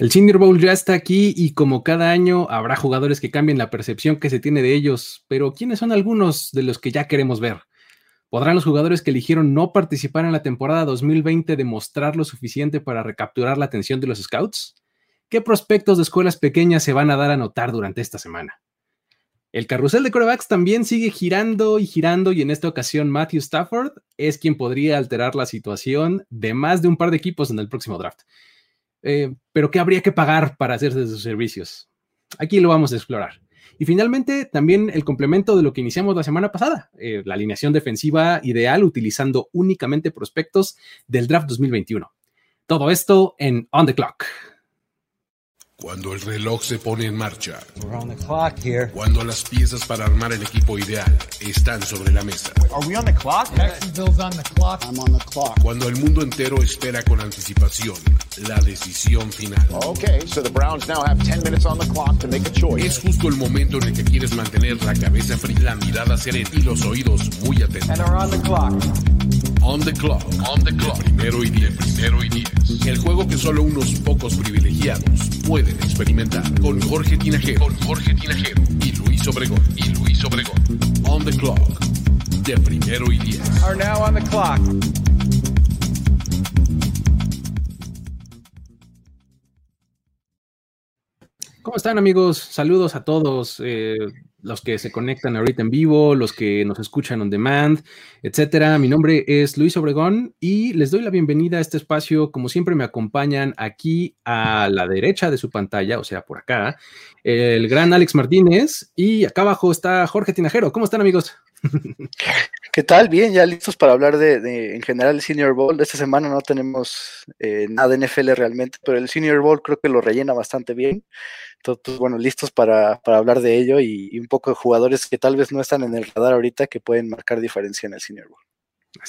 El Senior Bowl ya está aquí y como cada año habrá jugadores que cambien la percepción que se tiene de ellos, pero ¿quiénes son algunos de los que ya queremos ver? ¿Podrán los jugadores que eligieron no participar en la temporada 2020 demostrar lo suficiente para recapturar la atención de los scouts? ¿Qué prospectos de escuelas pequeñas se van a dar a notar durante esta semana? El carrusel de corebacks también sigue girando y girando y en esta ocasión Matthew Stafford es quien podría alterar la situación de más de un par de equipos en el próximo draft. Eh, pero ¿qué habría que pagar para hacerse de sus servicios? Aquí lo vamos a explorar. Y finalmente, también el complemento de lo que iniciamos la semana pasada, eh, la alineación defensiva ideal utilizando únicamente prospectos del draft 2021. Todo esto en On the Clock. Cuando el reloj se pone en marcha. Cuando las piezas para armar el equipo ideal están sobre la mesa. Cuando el mundo entero espera con anticipación la decisión final. Es justo el momento en el que quieres mantener la cabeza fría, la mirada serena y los oídos muy atentos. On the clock. On the clock. primero y diez. Primero y diez. El juego que solo unos pocos privilegiados pueden experimentar. Con Jorge Tinajero. Con Jorge Tinajero. Y Luis Obregón. Y Luis Obregón. On the clock. De primero y diez. Are now on the clock. ¿Cómo están amigos? Saludos a todos. Eh, los que se conectan ahorita en vivo, los que nos escuchan on demand, etcétera. Mi nombre es Luis Obregón y les doy la bienvenida a este espacio. Como siempre, me acompañan aquí a la derecha de su pantalla, o sea, por acá, el gran Alex Martínez y acá abajo está Jorge Tinajero. ¿Cómo están, amigos? ¿Qué tal? Bien, ya listos para hablar de, en general el Senior Bowl. Esta semana no tenemos eh, nada de NFL realmente, pero el Senior Bowl creo que lo rellena bastante bien. Entonces, bueno, listos para, hablar de ello y, un poco de jugadores que tal vez no están en el radar ahorita que pueden marcar diferencia en el Senior Bowl.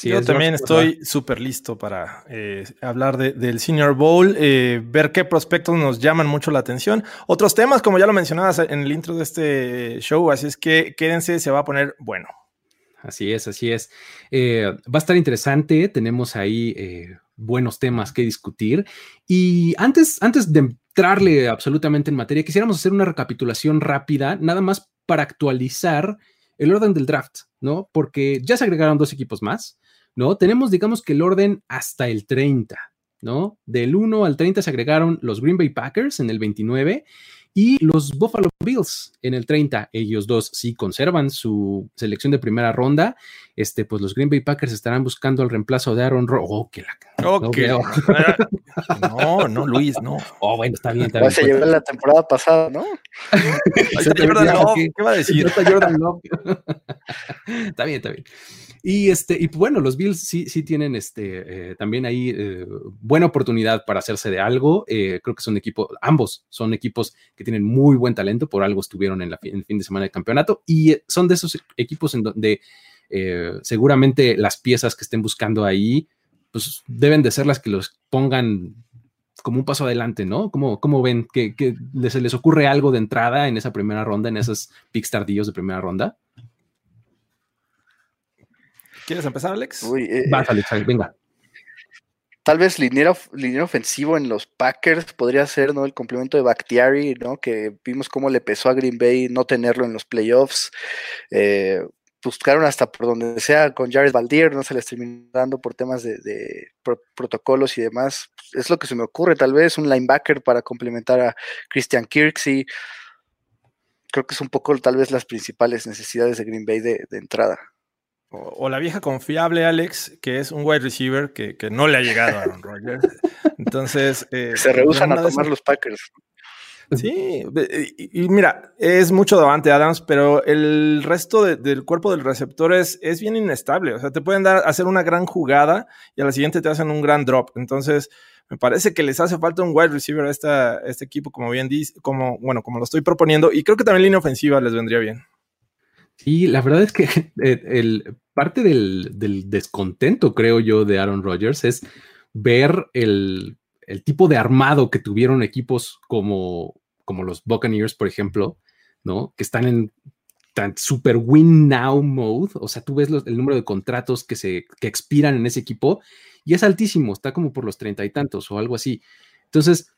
Yo también estoy súper listo para eh, hablar del Senior Bowl, eh, ver qué prospectos nos llaman mucho la atención. Otros temas, como ya lo mencionabas en el intro de este show, así es que quédense, se va a poner bueno. Así es, así es. Eh, va a estar interesante, tenemos ahí buenos temas que discutir. Y antes, antes de entrarle absolutamente en materia, quisiéramos hacer una recapitulación rápida, nada más para actualizar el orden del draft, ¿no? Porque ya se agregaron dos equipos más, ¿no? Tenemos, digamos que el orden hasta el 30, ¿no? Del 1 al 30 se agregaron los Green Bay Packers en el 29 y los Buffalo Bills en el 30, ellos dos sí conservan su selección de primera ronda. Este, pues los Green Bay Packers estarán buscando el reemplazo de Aaron Rodgers. Oh, que la. no, no, Luis, no. Oh, bueno, está bien. Está bien se llevó la temporada pasada, ¿no? ¿Qué va a decir? está bien, está bien. Y, este, y bueno, los Bills sí, sí tienen este, eh, también ahí eh, buena oportunidad para hacerse de algo. Eh, creo que son equipos, ambos son equipos que tienen muy buen talento, por algo estuvieron en, la, el fin de semana de campeonato y son de esos equipos en donde seguramente las piezas que estén buscando ahí, pues deben de ser las que los pongan como un paso adelante, ¿no? ¿Cómo, cómo ven que, que se les ocurre algo de entrada en esa primera ronda, en esos picks tardíos de primera ronda? ¿Quieres empezar, Alex? Eh, Alex, venga. Tal vez liniero, ofensivo en los Packers podría ser, ¿no? El complemento de Bakhtiari, ¿no? Que vimos cómo le pesó a Green Bay no tenerlo en los playoffs. Eh, buscaron hasta por donde sea con Jared Valdir, no se les terminó dando por temas de, protocolos y demás. Es lo que se me ocurre, tal vez un linebacker para complementar a Christian Kirksey. Creo que es un poco tal vez las principales necesidades de Green Bay de entrada. O, la vieja confiable, Alex, que es un wide receiver que, no le ha llegado a Aaron Rodgers. Entonces. Eh, Se rehusan a tomar los Packers. Sí, y, mira, es mucho Davante Adams, pero el resto del cuerpo del receptor es, bien inestable. O sea, te pueden dar, hacer una gran jugada y a la siguiente te hacen un gran drop. Entonces, me parece que les hace falta un wide receiver a, esta, a este equipo, como bien dice, como, bueno, como lo estoy proponiendo. Y creo que también línea ofensiva les vendría bien. Y la verdad es que eh, el, parte del, descontento, creo yo, de Aaron Rodgers es ver el, tipo de armado que tuvieron equipos como, como los Buccaneers, por ejemplo, ¿no? Que están en tan super win now mode, o sea, tú ves el número de contratos que se que expiran en ese equipo y es altísimo, está como por los treinta y tantos o algo así. Entonces,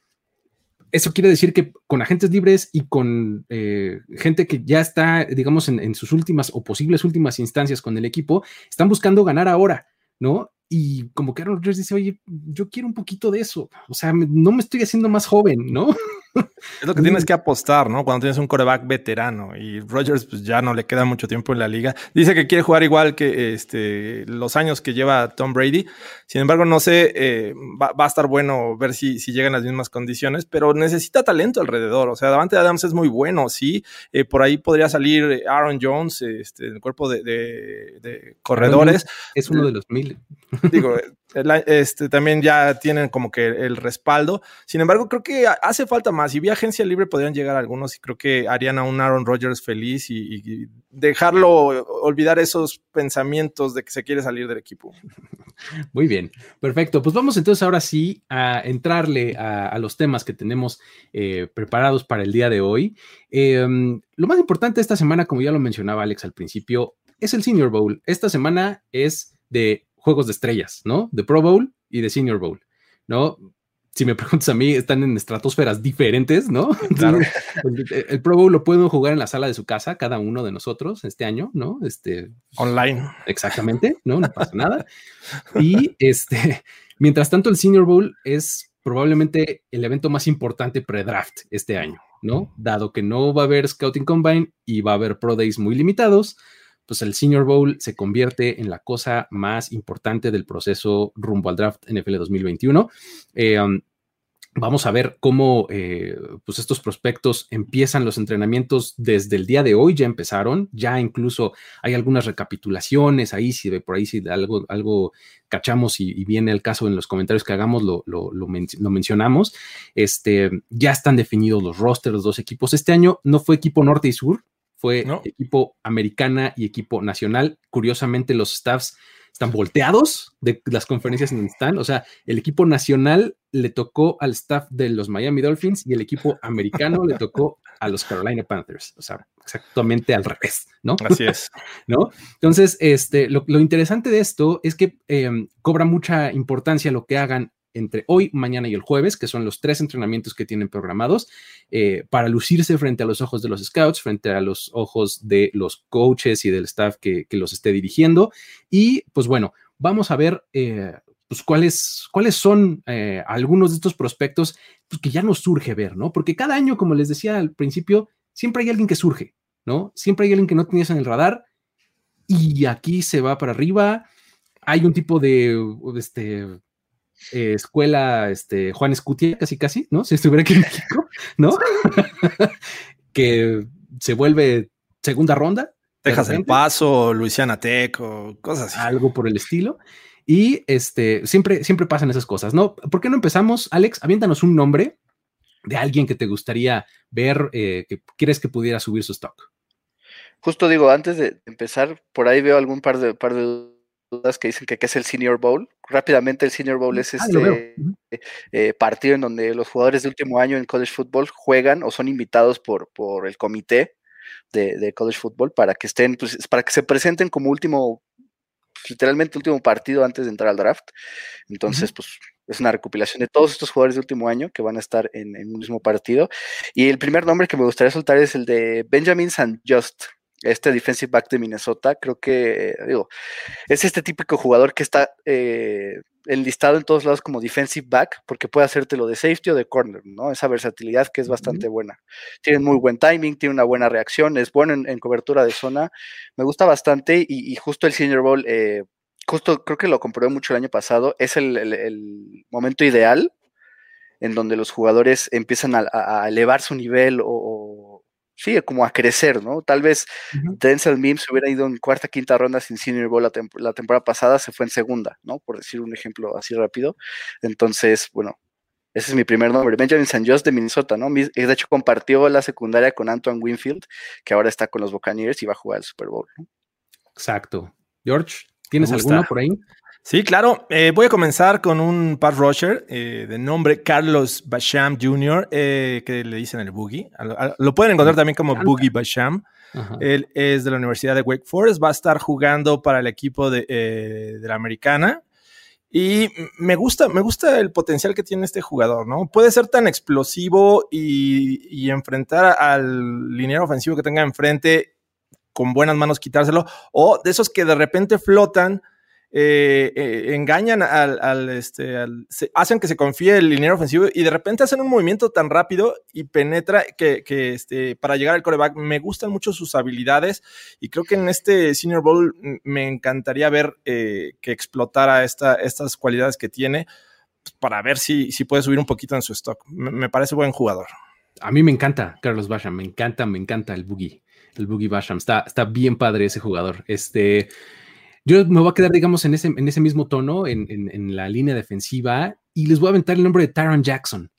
eso quiere decir que con agentes libres y con eh, gente que ya está, digamos, en, sus últimas o posibles últimas instancias con el equipo, están buscando ganar ahora, ¿no? Y como que Aaron Rodgers dice, oye, yo quiero un poquito de eso. O sea, no me estoy haciendo más joven, ¿no? Es lo que tienes que apostar, ¿no? Cuando tienes un coreback veterano y Rodgers pues, ya no le queda mucho tiempo en la liga. Dice que quiere jugar igual que este, los años que lleva Tom Brady. Sin embargo, no sé, eh, va, a estar bueno ver si, si llegan las mismas condiciones, pero necesita talento alrededor. O sea, Davante Adams es muy bueno, sí. Eh, por ahí podría salir Aaron Jones, este, el cuerpo de, de corredores. Es uno de los mil. Digo, este, también ya tienen como que el respaldo. Sin embargo, creo que hace falta más. Si vía agencia libre podrían llegar algunos y creo que harían a un Aaron Rodgers feliz y, dejarlo olvidar esos pensamientos de que se quiere salir del equipo. Muy bien, perfecto. Pues vamos entonces ahora sí a entrarle a, los temas que tenemos eh, preparados para el día de hoy. Em, lo más importante esta semana, como ya lo mencionaba Alex al principio, es el Senior Bowl. Esta semana es de juegos de estrellas, ¿no? De Pro Bowl y de Senior Bowl, ¿no? Si me preguntas a mí, están en estratosferas diferentes, ¿no? Claro. el, Pro Bowl lo pueden jugar en la sala de su casa, cada uno de nosotros este año, ¿no? Este, Online. Exactamente, ¿no? No pasa nada. Y este, mientras tanto, el Senior Bowl es probablemente el evento más importante pre-draft este año, ¿no? Dado que no va a haber Scouting Combine y va a haber Pro Days muy limitados, pues el Senior Bowl se convierte en la cosa más importante del proceso rumbo al draft NFL 2021. Eh, um, vamos a ver cómo eh, pues estos prospectos empiezan los entrenamientos desde el día de hoy, ya empezaron, ya incluso hay algunas recapitulaciones ahí, si por ahí si algo, algo cachamos y, viene el caso en los comentarios que hagamos, lo, lo, mencionamos. Este, ya están definidos los rosters, los dos equipos. Este año no fue equipo norte y sur, fue equipo americana y equipo nacional. Curiosamente, los staffs están volteados de las conferencias en donde están. O sea, el equipo nacional le tocó al staff de los Miami Dolphins y el equipo americano le tocó a los Carolina Panthers. O sea, exactamente al revés, ¿no? Así es. ¿No? Entonces, este, lo, interesante de esto es que em, cobra mucha importancia lo que hagan entre hoy, mañana y el jueves, que son los tres entrenamientos que tienen programados, eh, para lucirse frente a los ojos de los scouts, frente a los ojos de los coaches y del staff que, los esté dirigiendo. Y pues bueno, vamos a ver eh, pues cuáles, cuáles son eh, algunos de estos prospectos pues, que ya nos surge ver, ¿no? Porque cada año, como les decía al principio, siempre hay alguien que surge, ¿no? Siempre hay alguien que no tenías en el radar y aquí se va para arriba. Hay un tipo de, este, eh, escuela este, Juan Escutia, casi casi, ¿no? Si estuviera aquí en México, ¿no? que se vuelve segunda ronda. Dejas el paso, Luisiana Tech o cosas así. Algo por el estilo. Y este, siempre, siempre pasan esas cosas, ¿no? ¿Por qué no empezamos, Alex? Aviéntanos un nombre de alguien que te gustaría ver, eh, que quieres que pudiera subir su stock. Justo digo, antes de empezar, por ahí veo algún par de, par de que dicen que, es el Senior Bowl. Rápidamente el Senior Bowl es ah, este eh, partido en donde los jugadores de último año en college football juegan o son invitados por, por el comité de, college football para que estén, pues, para que se presenten como último, pues, literalmente último partido antes de entrar al draft. Entonces, pues es una recopilación de todos estos jugadores de último año que van a estar en, en un mismo partido. Y el primer nombre que me gustaría soltar es el de Benjamin St. Just este defensive back de Minnesota, creo que, digo, es este típico jugador que está eh, enlistado en todos lados como defensive back, porque puede hacértelo de safety o de corner, ¿no? Esa versatilidad que es bastante buena. Tiene muy buen timing, tiene una buena reacción, es bueno en, cobertura de zona, me gusta bastante y, justo el Senior Bowl, eh, justo creo que lo comprobé mucho el año pasado, es el, momento ideal en donde los jugadores empiezan a, elevar su nivel o sí, como a crecer, ¿no? Tal vez Denzel Mims hubiera ido en cuarta, quinta ronda sin Senior Bowl la, temporada pasada, se fue en segunda, ¿no? Por decir un ejemplo así rápido. Entonces, bueno, ese es mi primer nombre, Benjamin St. Just de Minnesota, ¿no? De hecho, compartió la secundaria con Antoine Winfield, que ahora está con los Buccaneers y va a jugar el Super Bowl, ¿no? Exacto. George, ¿tienes alguno por ahí? Sí, claro. Eh, voy a comenzar con un pass rusher eh, de nombre Carlos Basham Jr., eh, que le dicen el Boogie. Lo pueden encontrar también como Boogie Basham. Él es de la Universidad de Wake Forest. Va a estar jugando para el equipo de, la Americana. Y me gusta, me gusta el potencial que tiene este jugador, ¿no? Puede ser tan explosivo y, y enfrentar al liniero ofensivo que tenga enfrente con buenas manos quitárselo, o de esos que de repente flotan eh, eh, engañan al, este, hacen que se confíe el liniero ofensivo y de repente hacen un movimiento tan rápido y penetra que, este, para llegar al coreback. Me gustan mucho sus habilidades y creo que en este Senior Bowl me encantaría ver eh, que explotara esta, estas cualidades que tiene para ver si, puede subir un poquito en su stock. Me, parece buen jugador. A mí me encanta Carlos Basham, me encanta, me encanta el Boogie, el Boogie Basham. Está bien padre ese jugador. Este, yo me voy a quedar, digamos, en ese, en ese mismo tono, en, la línea defensiva, y les voy a aventar el nombre de Tyron Jackson,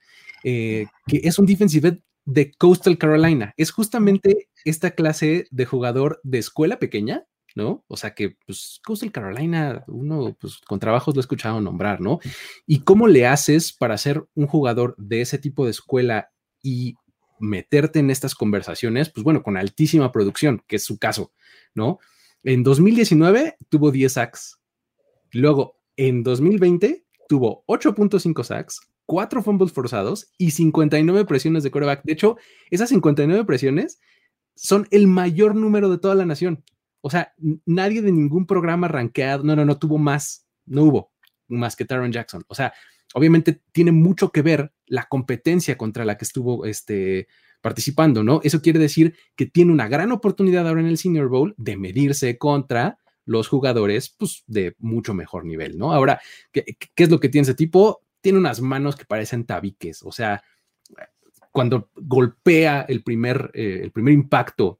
eh, que es un defensive de Coastal Carolina. Es justamente esta clase de jugador de escuela pequeña, ¿no? O sea que, pues, Coastal Carolina, uno, pues, con trabajos lo he escuchado nombrar, ¿no? ¿Y cómo le haces para ser un jugador de ese tipo de escuela y meterte en estas conversaciones? Pues bueno, con altísima producción, que es su caso, ¿no? En 2019 tuvo 10 sacks. Luego, en 2020 tuvo 8.5 sacks, 4 fumbles forzados y 59 presiones de quarterback. De hecho, esas 59 presiones son el mayor número de toda la nación. O sea, nadie de ningún programa rankeado, no, no, no tuvo más, no hubo más que Taron Jackson. O sea, obviamente tiene mucho que ver la competencia contra la que estuvo este, participando, ¿no? Eso quiere decir que tiene una gran oportunidad ahora en el Senior Bowl de medirse contra los jugadores pues, de mucho mejor nivel, ¿no? Ahora, ¿qué, es lo que tiene ese tipo? Tiene unas manos que parecen tabiques, o sea, cuando golpea el primer, eh, el primer impacto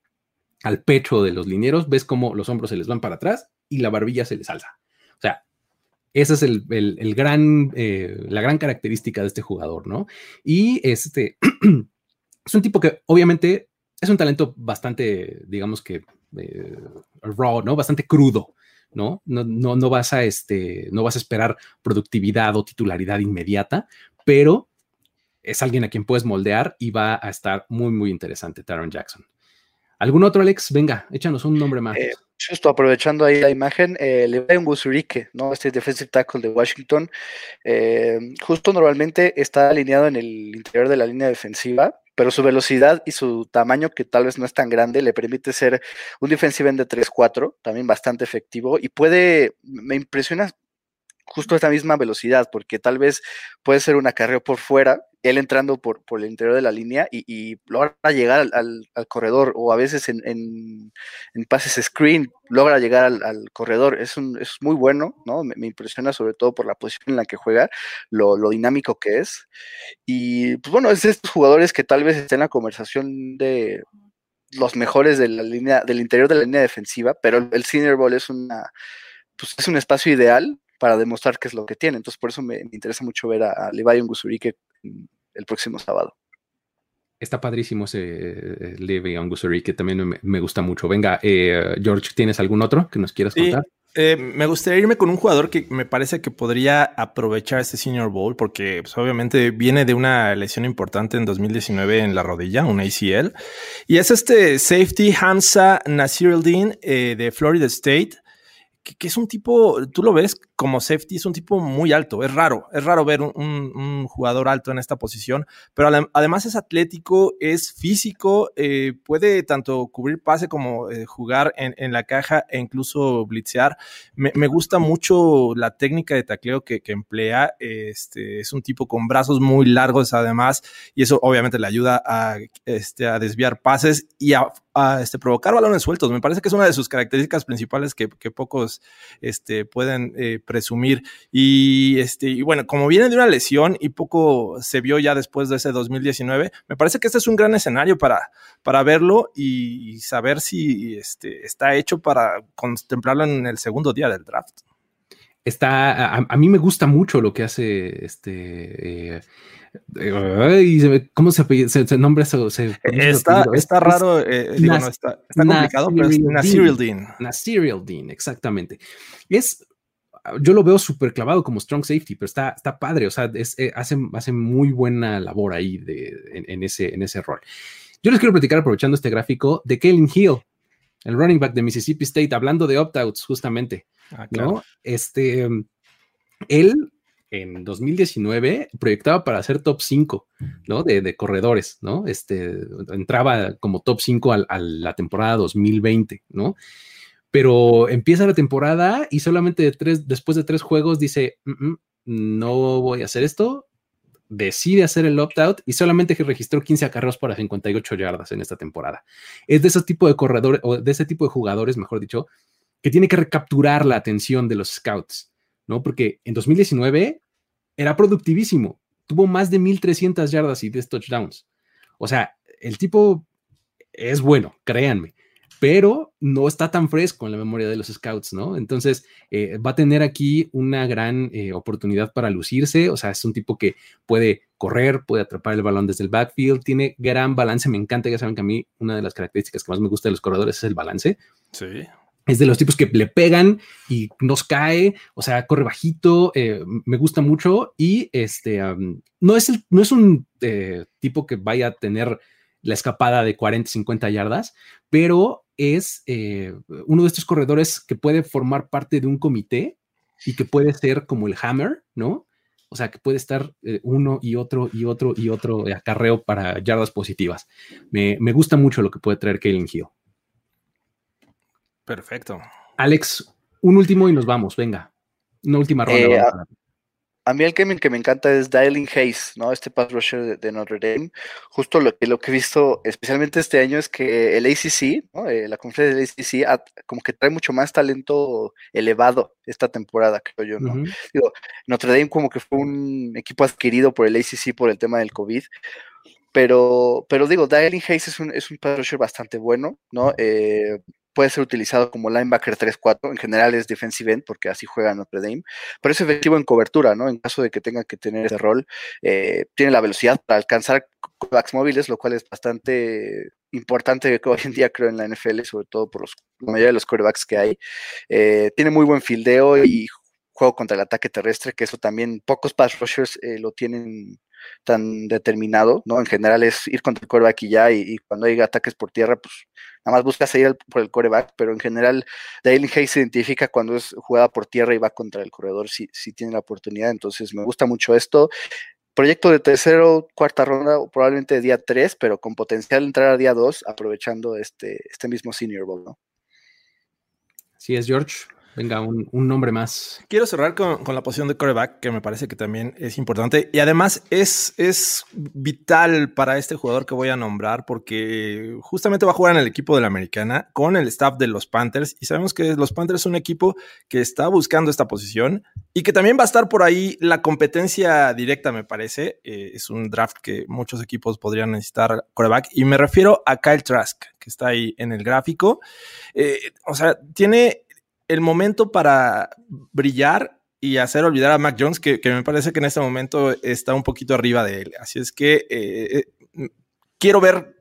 al pecho de los linieros, ves cómo los hombros se les van para atrás y la barbilla se les alza. O sea, esa es el, gran, eh, la gran característica de este jugador, ¿no? Y este, es un tipo que obviamente es un talento bastante, digamos que, eh, raw, ¿no? Bastante crudo, ¿no? No, no, vas a, este, no vas a esperar productividad o titularidad inmediata, pero es alguien a quien puedes moldear y va a estar muy, muy interesante, Taron Jackson. ¿Algún otro, Alex? Venga, échanos un nombre más. Eh, justo aprovechando ahí la imagen, eh, Levi Gusurique, ¿no? Este defensive tackle de Washington, eh, justo normalmente está alineado en el interior de la línea defensiva, pero su velocidad y su tamaño, que tal vez no es tan grande, le permite ser un defensive end de 3-4, también bastante efectivo, y puede, me impresiona justo esta misma velocidad, porque tal vez puede ser un acarreo por fuera, él entrando por, por el interior de la línea y, logra llegar al, corredor, o a veces en, en, pases screen logra llegar al, corredor. Es, un, es muy bueno, ¿no? Me, impresiona sobre todo por la posición en la que juega, lo, lo, dinámico que es. Y pues bueno, es de estos jugadores que tal vez estén en la conversación de los mejores de la línea, del interior de la línea defensiva, pero el Senior Bowl es una pues es un espacio ideal para demostrar qué es lo que tiene. Entonces, por eso me, interesa mucho ver a, a Levi Gusurique el próximo sábado. Está padrísimo ese eh, Levi Gusurique, también me, gusta mucho. Venga, eh, George, ¿tienes algún otro que nos quieras contar? Eh, me gustaría irme con un jugador que me parece que podría aprovechar este Senior Bowl porque pues, obviamente viene de una lesión importante en 2019 en la rodilla, un ACL, y es este safety Hamza Nasiruddin eh, de Florida State que, es un tipo, tú lo ves como safety, es un tipo muy alto. Es raro, es raro ver un, jugador alto en esta posición, pero además es atlético, es físico, eh, puede tanto cubrir pase como eh, jugar en, la caja e incluso blitzear. Me, gusta mucho la técnica de tacleo que, emplea. Este, es un tipo con brazos muy largos además, y eso obviamente le ayuda a, este, desviar pases y a este, provocar balones sueltos. Me parece que es una de sus características principales que, pocos pueden eh, presumir. Y, este, y bueno, como viene de una lesión y poco se vio ya después de ese 2019, me parece que este es un gran escenario para, para verlo y saber si este, está hecho para contemplarlo en el segundo día del draft. Está, a, mí me gusta mucho lo que hace este. Eh, ¿Cómo se, se, se nombra eso? está, está raro, eh, digo, no, está, está complicado, pero es. Nasirial Dean, exactamente. Es, yo lo veo súper clavado como strong safety, pero está, está padre, o sea, es, eh, hace, hace muy buena labor ahí de, en, ese, en ese rol. Yo les quiero platicar, aprovechando este gráfico, de Kellen Hill, el running back de Mississippi State, hablando de opt-outs, justamente. Ah, ¿no? Este él en 2019 proyectaba para ser top 5, ¿no? De, corredores, ¿no? Este, entraba como top 5 a, la temporada 2020, ¿no? Pero empieza la temporada y solamente después de tres juegos dice, mm, mm, no voy a hacer esto, decide hacer el opt-out y solamente registró 15 acarreos para 58 yardas en esta temporada. Es de ese tipo de corredores, o de ese tipo de jugadores, mejor dicho, que tiene que recapturar la atención de los scouts, ¿no? Porque en 2019 era productivísimo. Tuvo más de 1300 yardas y 10 touchdowns. O sea, el tipo es bueno, créanme, pero no está tan fresco en la memoria de los scouts, ¿no? Entonces, eh, va a tener aquí una gran eh, oportunidad para lucirse. O sea, es un tipo que puede correr, puede atrapar el balón desde el backfield, tiene gran balance. Me encanta, ya saben que a mí una de las características que más me gusta de los corredores es el balance. Sí es de los tipos que le pegan y nos cae, o sea, corre bajito, eh, me gusta mucho y este, no, es no es un eh, tipo que vaya a tener la escapada de 40, 50 yardas, pero es eh, uno de estos corredores que puede formar parte de un comité y que puede ser como el hammer, ¿no? O sea, que puede estar uno y otro y otro y otro acarreo para yardas positivas. Me, me gusta mucho lo que puede traer Kalen Hill. Perfecto. Alex, un último y nos vamos, venga. Una última ronda. Eh, a, mí el que me, que me encanta es Dialing Hayes, ¿no? Este pass rusher de, Notre Dame. Justo lo que, lo que he visto, especialmente este año, es que el ACC, ¿no? Eh, la conferencia del ACC, como que trae mucho más talento elevado esta temporada, creo yo, ¿no? Digo, Notre Dame como que fue un equipo adquirido por el ACC por el tema del COVID. Pero, pero digo, Dialing Hayes es un, es un pass rusher bastante bueno, ¿no? Eh, puede ser utilizado como linebacker 3-4, en general es defensive end porque así juega Notre Dame, pero es efectivo en cobertura, ¿no? En caso de que tenga que tener ese rol, eh, tiene la velocidad para alcanzar backs móviles, lo cual es bastante importante hoy en día creo en la NFL, sobre todo por los, la mayoría de los quarterbacks que hay. Eh, tiene muy buen fildeo y juego contra el ataque terrestre, que eso también pocos pass rushers eh, lo tienen tan determinado, ¿no? En general es ir contra el coreback y ya, y, cuando hay ataques por tierra, pues nada más buscas ir por el coreback, pero en general Dale Hayes se identifica cuando es jugada por tierra y va contra el corredor si, si tiene la oportunidad, entonces me gusta mucho esto. Proyecto de tercero, cuarta ronda, probablemente día 3, pero con potencial entrar a día 2, aprovechando este, este mismo Senior Bowl, ¿no? Sí, es George. Venga, un, nombre más. Quiero cerrar con, la posición de coreback, que me parece que también es importante. Y además es, es vital para este jugador que voy a nombrar, porque justamente va a jugar en el equipo de la americana con el staff de los Panthers. Y sabemos que los Panthers es un equipo que está buscando esta posición y que también va a estar por ahí la competencia directa, me parece. Eh, es un draft que muchos equipos podrían necesitar coreback. Y me refiero a Kyle Trask, que está ahí en el gráfico. Eh, o sea, tiene el momento para brillar y hacer olvidar a Mac Jones, que, me parece que en este momento está un poquito arriba de él. Así es que eh, eh, quiero ver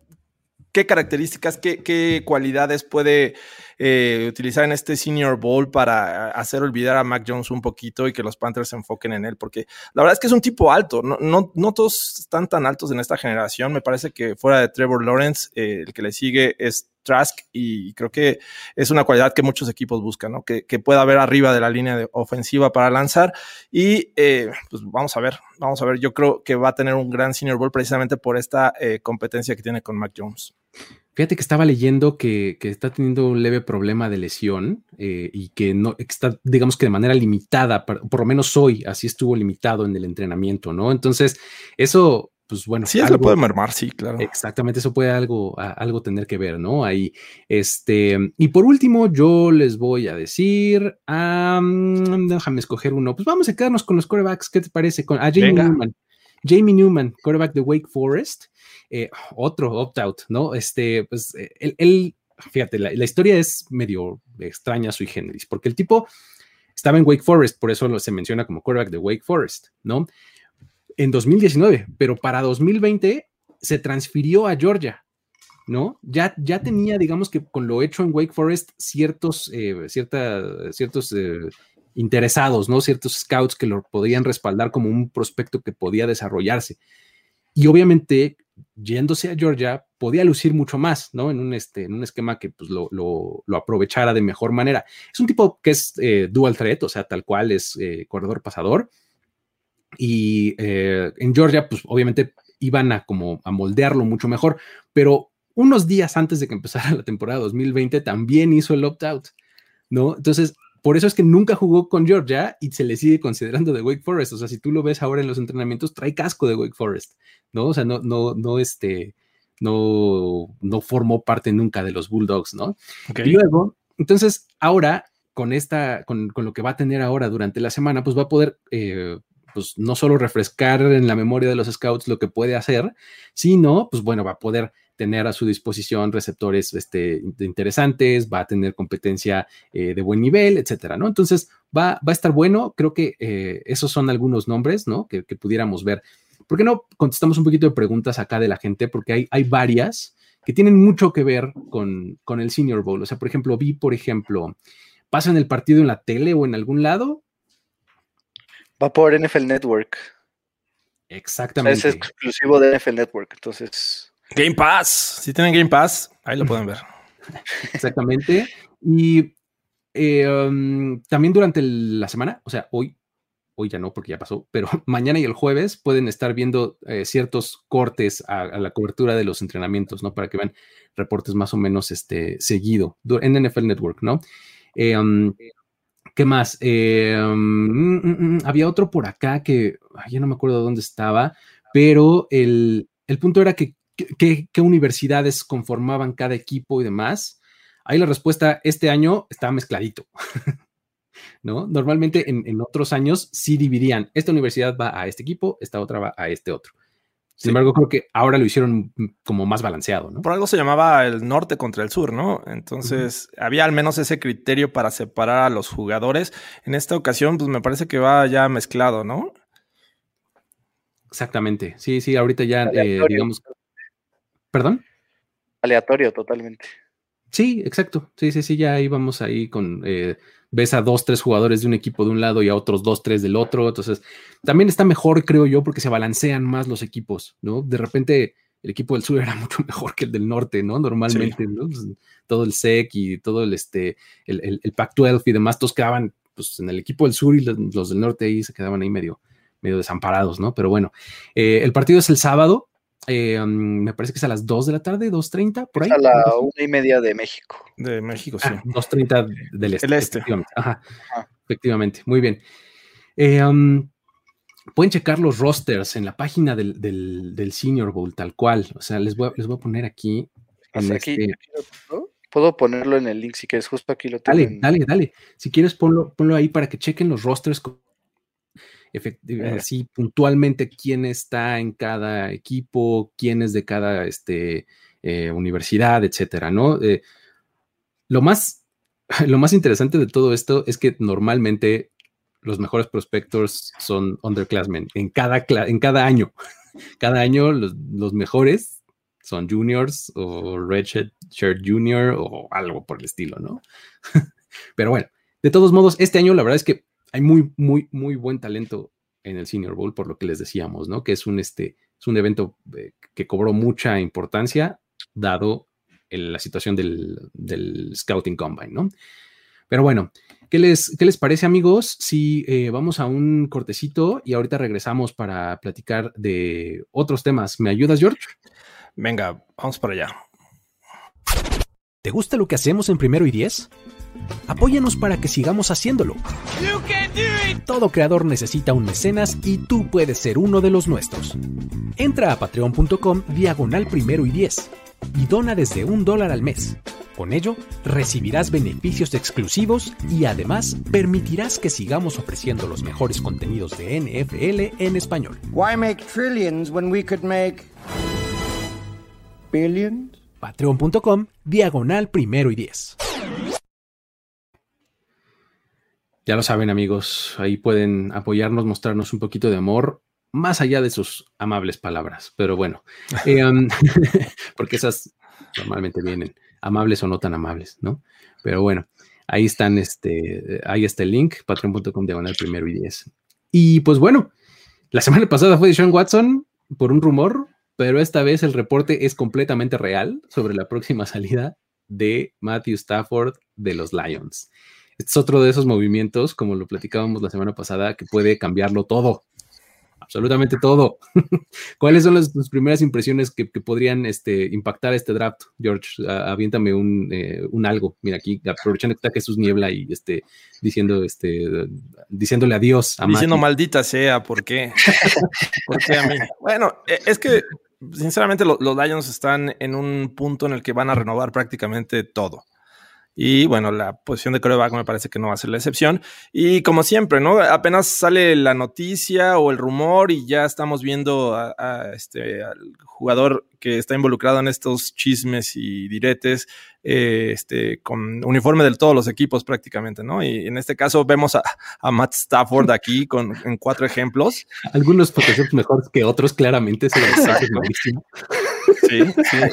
qué características, qué, cualidades puede eh, utilizar en este Senior Bowl para hacer olvidar a Mac Jones un poquito y que los Panthers se enfoquen en él, porque la verdad es que es un tipo alto, no, todos están tan altos en esta generación, me parece que fuera de Trevor Lawrence, el que le sigue es Trask y creo que es una cualidad que muchos equipos buscan, ¿no? Que, pueda haber arriba de la línea ofensiva para lanzar y eh, pues vamos a ver, vamos a ver, yo creo que va a tener un gran Senior Bowl precisamente por esta competencia que tiene con Mac Jones. Fíjate que estaba leyendo que, está teniendo un leve problema de lesión eh, y que no está, digamos que de manera limitada, por, lo menos hoy, así estuvo limitado en el entrenamiento, ¿no? Entonces, eso, pues bueno. Sí, eso puede mermar, sí, claro. Exactamente, eso puede algo, algo tener que ver, ¿no? Ahí, este, y por último, yo les voy a decir, déjame escoger uno, pues vamos a quedarnos con los corebacks, ¿qué te parece? Con, a Jamie Newman. Jamie Newman, quarterback de Wake Forest. Eh, otro opt-out, ¿no? Este, pues él, fíjate, la, historia es medio extraña sui generis, porque el tipo estaba en Wake Forest, por eso se menciona como quarterback de Wake Forest, ¿no? En 2019, pero para 2020 se transfirió a Georgia, ¿no? Ya, ya tenía, digamos que con lo hecho en Wake Forest, ciertos, eh, cierta, ciertos eh, interesados, ¿no? Ciertos scouts que lo podían respaldar como un prospecto que podía desarrollarse. Y obviamente yéndose a Georgia, podía lucir mucho más, ¿no? En un, este, en un esquema que pues, lo, lo, aprovechara de mejor manera. Es un tipo que es eh, dual threat, o sea, tal cual es eh, corredor pasador. Y eh, en Georgia, pues obviamente iban a como a moldearlo mucho mejor, pero unos días antes de que empezara la temporada 2020 también hizo el opt-out, ¿no? Entonces, por eso es que nunca jugó con Georgia y se le sigue considerando de Wake Forest. O sea, si tú lo ves ahora en los entrenamientos, trae casco de Wake Forest, ¿no? O sea, no, no, no, este, no, no formó parte nunca de los Bulldogs, ¿no? Y luego, entonces, ahora, con esta, con, con, lo que va a tener ahora durante la semana, pues va a poder, eh, pues no solo refrescar en la memoria de los scouts lo que puede hacer, sino, pues bueno, va a poder tener a su disposición receptores este, interesantes, va a tener competencia eh, de buen nivel, etcétera, ¿no? Entonces va, va a estar bueno. Creo que eh, esos son algunos nombres, ¿no? Que, pudiéramos ver. ¿Por qué no contestamos un poquito de preguntas acá de la gente? Porque hay, hay varias que tienen mucho que ver con, con el Senior Bowl. O sea, por ejemplo, vi, por ejemplo, ¿pasan el partido en la tele o en algún lado? Va por NFL Network. Exactamente. es exclusivo de NFL Network, entonces. Game Pass. Si tienen Game Pass, ahí lo pueden ver. Exactamente. Y eh, um, también durante la semana, o sea, hoy, hoy ya no porque ya pasó, pero mañana y el jueves pueden estar viendo eh, ciertos cortes a, la cobertura de los entrenamientos, ¿no? Para que vean reportes más o menos este, seguido en NFL Network, ¿no? Eh, um, ¿Qué más? Um, mm, mm, mm, había otro por acá que ya no me acuerdo dónde estaba, pero el, el punto era que qué, universidades conformaban cada equipo y demás. Ahí la respuesta este año está mezcladito. ¿No? Normalmente en, otros años sí dividían, esta universidad va a este equipo, esta otra va a este otro. Sin embargo, creo que ahora lo hicieron como más balanceado, ¿no? Por algo se llamaba el norte contra el sur, ¿no? Entonces, había al menos ese criterio para separar a los jugadores. En esta ocasión, pues me parece que va ya mezclado, ¿no? Exactamente. Sí, sí, ahorita ya, eh, digamos, ¿Perdón? Aleatorio totalmente. Sí, exacto. Sí, sí, sí, ya íbamos ahí con, eh, ves a dos, tres jugadores de un equipo de un lado y a otros dos, tres del otro. Entonces, también está mejor, creo yo, porque se balancean más los equipos, ¿no? De repente, el equipo del sur era mucho mejor que el del norte, ¿no? Normalmente, ¿no? Pues, todo el SEC y todo el, este, el, el, Pac-12 y demás, todos quedaban, pues, en el equipo del sur y los, del norte ahí se quedaban ahí medio, medio desamparados, ¿no? Pero bueno, eh, el partido es el sábado, eh, mm, me parece que es a las 2 de la tarde, 2.30, por ahí. a la una y media de México. De México, sí. 2.30 ah, del este. El este. Efectivamente. efectivamente. Muy bien. Eh, mm, pueden checar los rosters en la página del, Senior Bowl, tal cual. O sea, les voy a, les voy a poner aquí. Este Puedo ponerlo en el link si quieres, justo aquí lo tengo. Dale, dale, dale. Si quieres, ponlo, ponlo ahí para que chequen los rosters así puntualmente quién está en cada equipo, quién es de cada este, eh, universidad, etcétera, ¿no? Eh, lo, más, lo más interesante de todo esto es que normalmente los mejores prospectors son underclassmen en cada, en cada año. Cada año los, los mejores son juniors o redshirt junior o algo por el estilo, ¿no? Pero bueno, de todos modos, este año la verdad es que hay muy, muy, muy buen talento en el Senior Bowl, por lo que les decíamos, ¿no? Que es un, este, es un evento eh, que cobró mucha importancia, dado la situación del, Scouting Combine, ¿no? Pero bueno, ¿qué les, qué les parece, amigos? Si eh, vamos a un cortecito y ahorita regresamos para platicar de otros temas. ¿Me ayudas, George? Venga, vamos para allá. ¿Te gusta lo que hacemos en primero y diez? Apóyanos para que sigamos haciéndolo. Todo creador necesita un mecenas y tú puedes ser uno de los nuestros. Entra a patreon.com diagonal primero y diez y dona desde un dólar al mes. Con ello, recibirás beneficios exclusivos y además permitirás que sigamos ofreciendo los mejores contenidos de NFL en español. Why make trillions when we could make billions? Patreon.com diagonal primero y diez. Ya lo saben amigos, ahí pueden apoyarnos, mostrarnos un poquito de amor, más allá de sus amables palabras. Pero bueno, eh, porque esas normalmente vienen amables o no tan amables, ¿no? Pero bueno, ahí están, este, ahí está el link, patreon.com diagonal primero y diez. Y pues bueno, la semana pasada fue de Sean Watson por un rumor pero esta vez el reporte es completamente real sobre la próxima salida de Matthew Stafford de los Lions. Este es otro de esos movimientos, como lo platicábamos la semana pasada, que puede cambiarlo todo absolutamente todo. ¿Cuáles son las, primeras impresiones que, podrían este, impactar este draft, George? aviéntame eh, un, algo. Mira, aquí aprovechando que está Jesús Niebla y este, diciendo, este, diciéndole adiós a Diciendo maldita sea, ¿por qué? Bueno, e, es que sinceramente los Lions están en un punto en el que van a renovar prácticamente todo. Y bueno, la posición de coreback me parece que no va a ser la excepción. Y como siempre, ¿no? Apenas sale la noticia o el rumor y ya estamos viendo a, este, al jugador que está involucrado en estos chismes y diretes, eh, este, con uniforme de todos los equipos prácticamente, ¿no? Y en este caso vemos a, Matt Stafford aquí con, en cuatro ejemplos. Algunos Photoshop mejores que otros, claramente. Se Sí.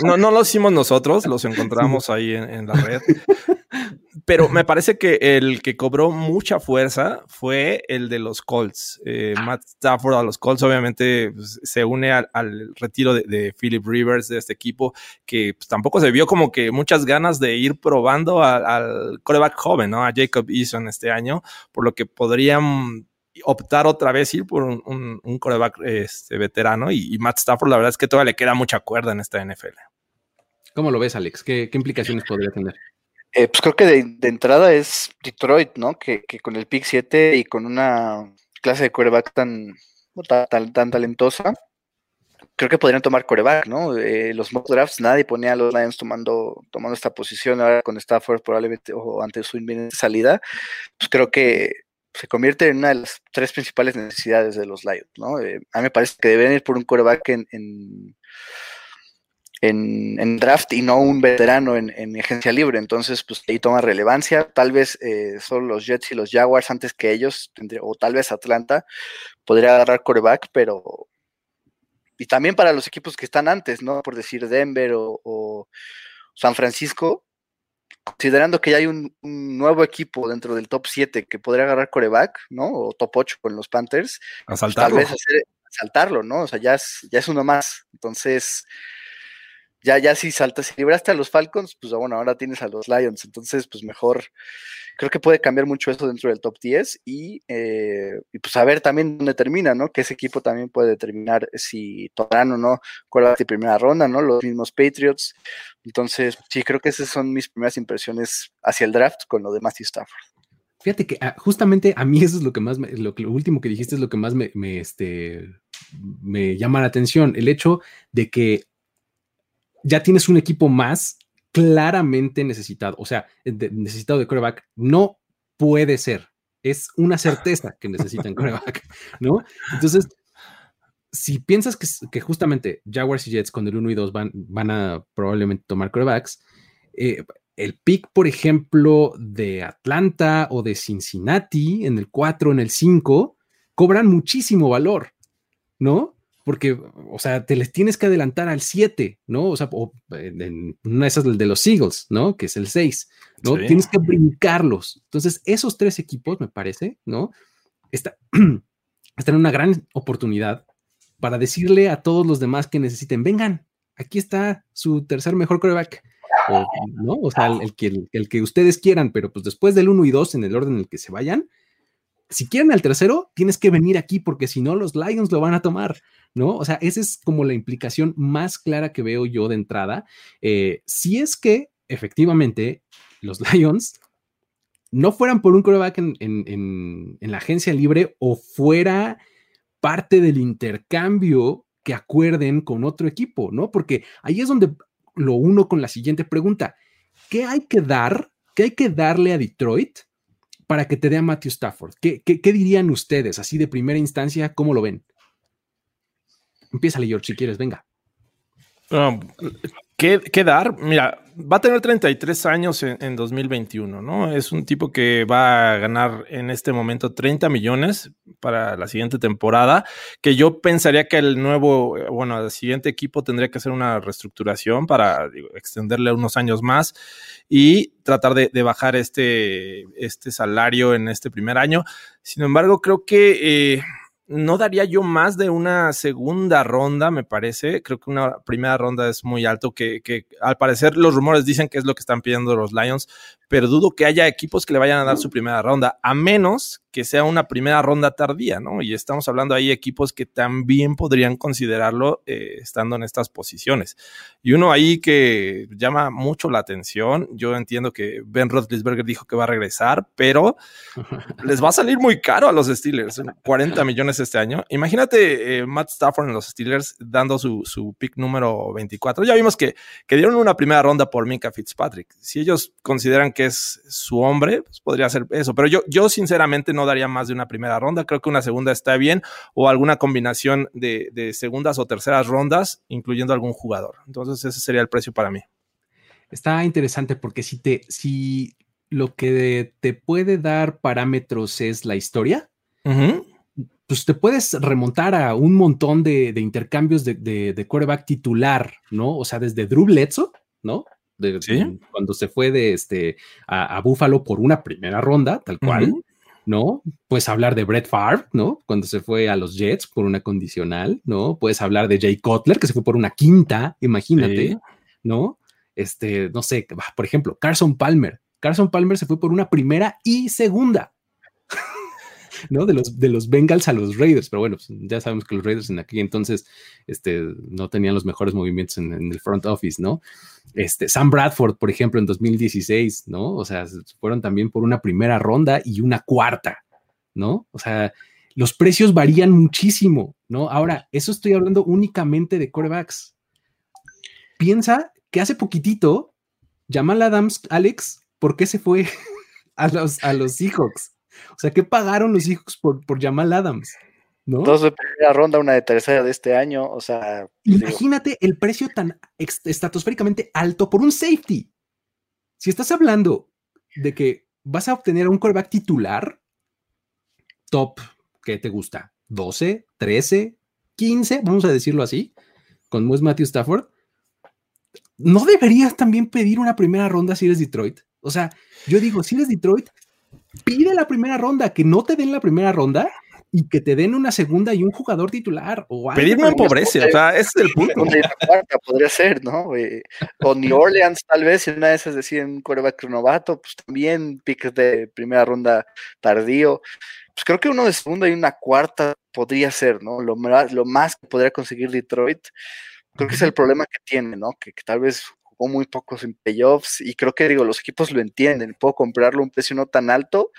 No, no lo hicimos nosotros, los encontramos ahí en, la red. Pero me parece que el que cobró mucha fuerza fue el de los Colts. Eh, Matt Stafford a los Colts, obviamente, pues, se une al, retiro de, Philip Rivers de este equipo, que pues, tampoco se vio como que muchas ganas de ir probando al coreback joven, ¿no? A Jacob Eason este año, por lo que podrían optar otra vez ir por un, un, coreback este, veterano y, Matt Stafford, la verdad es que todavía le queda mucha cuerda en esta NFL. ¿Cómo lo ves, Alex? ¿Qué, implicaciones podría tener? Eh, pues creo que de, entrada es Detroit, ¿no? Que, con el pick 7 y con una clase de coreback tan, tan, tan, talentosa, creo que podrían tomar coreback, ¿no? Eh, los mock drafts, nadie ponía a los Lions tomando, tomando esta posición ahora con Stafford probablemente o ante su inminente salida. Pues creo que se convierte en una de las tres principales necesidades de los Lions, ¿no? Eh, a mí me parece que deberían ir por un quarterback en, en, draft y no un veterano en, en, agencia libre. Entonces, pues ahí toma relevancia. Tal vez eh, solo los Jets y los Jaguars antes que ellos, o tal vez Atlanta, podría agarrar quarterback, pero. Y también para los equipos que están antes, ¿no? Por decir Denver o San Francisco, considerando que ya hay un, nuevo equipo dentro del top 7 que podría agarrar coreback, ¿no? O top 8 con los Panthers. Pues, tal vez hacer, saltarlo, ¿no? O sea, ya es, ya es uno más. Entonces, ya, ya si saltas, si libraste a los Falcons, pues bueno, ahora tienes a los Lions. Entonces, pues mejor, creo que puede cambiar mucho eso dentro del top 10 y, eh, y pues a ver también dónde termina, ¿no? Que ese equipo también puede determinar si tomarán o no cuál de primera ronda, ¿no? Los mismos Patriots. Entonces, sí, creo que esas son mis primeras impresiones hacia el draft con lo de Matthew Stafford. Fíjate que ah, justamente a mí eso es lo que más, lo, lo último que dijiste es lo que más me, este, me llama la atención, el hecho de que ya tienes un equipo más claramente necesitado, o sea, necesitado de coreback, no puede ser, es una certeza que necesitan coreback, ¿no? Entonces, si piensas que, justamente Jaguars y Jets con el 1 y 2 van, van a probablemente tomar corebacks, eh, el pick, por ejemplo, de Atlanta o de Cincinnati en el 4, en el 5, cobran muchísimo valor, ¿no? Porque, o sea, te les tienes que adelantar al 7, ¿no? O sea, en una de esas de los Eagles, ¿no? Que es el 6, ¿no? Tienes que brincarlos. Entonces, esos tres equipos, me parece, ¿no? Está, están en una gran oportunidad para decirle a todos los demás que necesiten, vengan, aquí está su tercer mejor coreback. O, ¿no? o sea, el, que, el, que ustedes quieran, pero pues después del 1 y 2, en el orden en el que se vayan, si quieren al tercero, tienes que venir aquí porque si no, los Lions lo van a tomar, ¿no? O sea, esa es como la implicación más clara que veo yo de entrada. Eh, si es que efectivamente los Lions no fueran por un coreback en, en, la agencia libre o fuera parte del intercambio que acuerden con otro equipo, ¿no? Porque ahí es donde lo uno con la siguiente pregunta. ¿Qué hay que dar? ¿Qué hay que darle a Detroit para que te dé a Matthew Stafford? ¿Qué, dirían ustedes así de primera instancia? ¿Cómo lo ven? Empieza, George, si quieres, venga. Um, ¿qué, dar? Mira, va a tener 33 años en, 2021, ¿no? Es un tipo que va a ganar en este momento 30 millones para la siguiente temporada, que yo pensaría que el nuevo, bueno, el siguiente equipo tendría que hacer una reestructuración para extenderle unos años más y tratar de, bajar este, este salario en este primer año. Sin embargo, creo que... Eh, no daría yo más de una segunda ronda, me parece. Creo que una primera ronda es muy alto, que, que al parecer los rumores dicen que es lo que están pidiendo los Lions, pero dudo que haya equipos que le vayan a dar su primera ronda, a menos que sea una primera ronda tardía, ¿no? Y estamos hablando ahí equipos que también podrían considerarlo eh, estando en estas posiciones. Y uno ahí que llama mucho la atención, yo entiendo que Ben Roethlisberger dijo que va a regresar, pero les va a salir muy caro a los Steelers, 40 millones este año. Imagínate eh, Matt Stafford en los Steelers dando su, su pick número 24. Ya vimos que, que dieron una primera ronda por Mika Fitzpatrick. Si ellos consideran que que es su hombre, pues podría ser eso. Pero yo, yo sinceramente no daría más de una primera ronda. Creo que una segunda está bien o alguna combinación de, segundas o terceras rondas, incluyendo algún jugador. Entonces ese sería el precio para mí. Está interesante porque si te, si lo que te puede dar parámetros es la historia, pues te puedes remontar a un montón de, intercambios de, de, quarterback titular, ¿no? O sea, desde Drew Bledsoe, ¿no? Cuando se fue de este a, a, Buffalo por una primera ronda, tal cual, ¿no? Puedes hablar de Brett Favre, ¿no? Cuando se fue a los Jets por una condicional, ¿no? Puedes hablar de Jay Cutler, que se fue por una quinta, imagínate, ¿no? Este, no sé, por ejemplo, Carson Palmer. Carson Palmer se fue por una primera y segunda. ¿No? De los, de los Bengals a los Raiders, pero bueno, ya sabemos que los Raiders en aquel entonces este, no tenían los mejores movimientos en, el front office, ¿no? Este, Sam Bradford, por ejemplo, en 2016, ¿no? O sea, fueron también por una primera ronda y una cuarta, ¿no? O sea, los precios varían muchísimo, ¿no? Ahora, eso estoy hablando únicamente de corebacks. Piensa que hace poquitito, Jamal Adams, Alex, ¿por qué se fue a los, a los Seahawks? O sea, ¿qué pagaron los hijos por, por Jamal Adams? ¿No? Dos de primera ronda, una de tercera de este año, o sea. Imagínate el precio tan estratosféricamente alto por un safety. Si estás hablando de que vas a obtener un quarterback titular, top, ¿qué te gusta? ¿12, 13, 15? Vamos a decirlo así, con Wes Matthew Stafford. ¿No deberías también pedir una primera ronda si eres Detroit? O sea, yo digo, si eres Detroit, pide la primera ronda, que no te den la primera ronda y que te den una segunda y un jugador titular. O Pedir no empobrece, o sea, ese es el punto. podría ser, ¿no? O New Orleans, tal vez, si una de esas deciden un coreback novato, pues también piques de primera ronda tardío. Pues creo que uno de segunda y una cuarta podría ser, ¿no? Lo más, lo más que podría conseguir Detroit. Creo que es el problema que tiene, ¿no? Que, que tal vez muy pocos en playoffs y creo que digo, los equipos lo entienden, puedo comprarlo a un precio no tan alto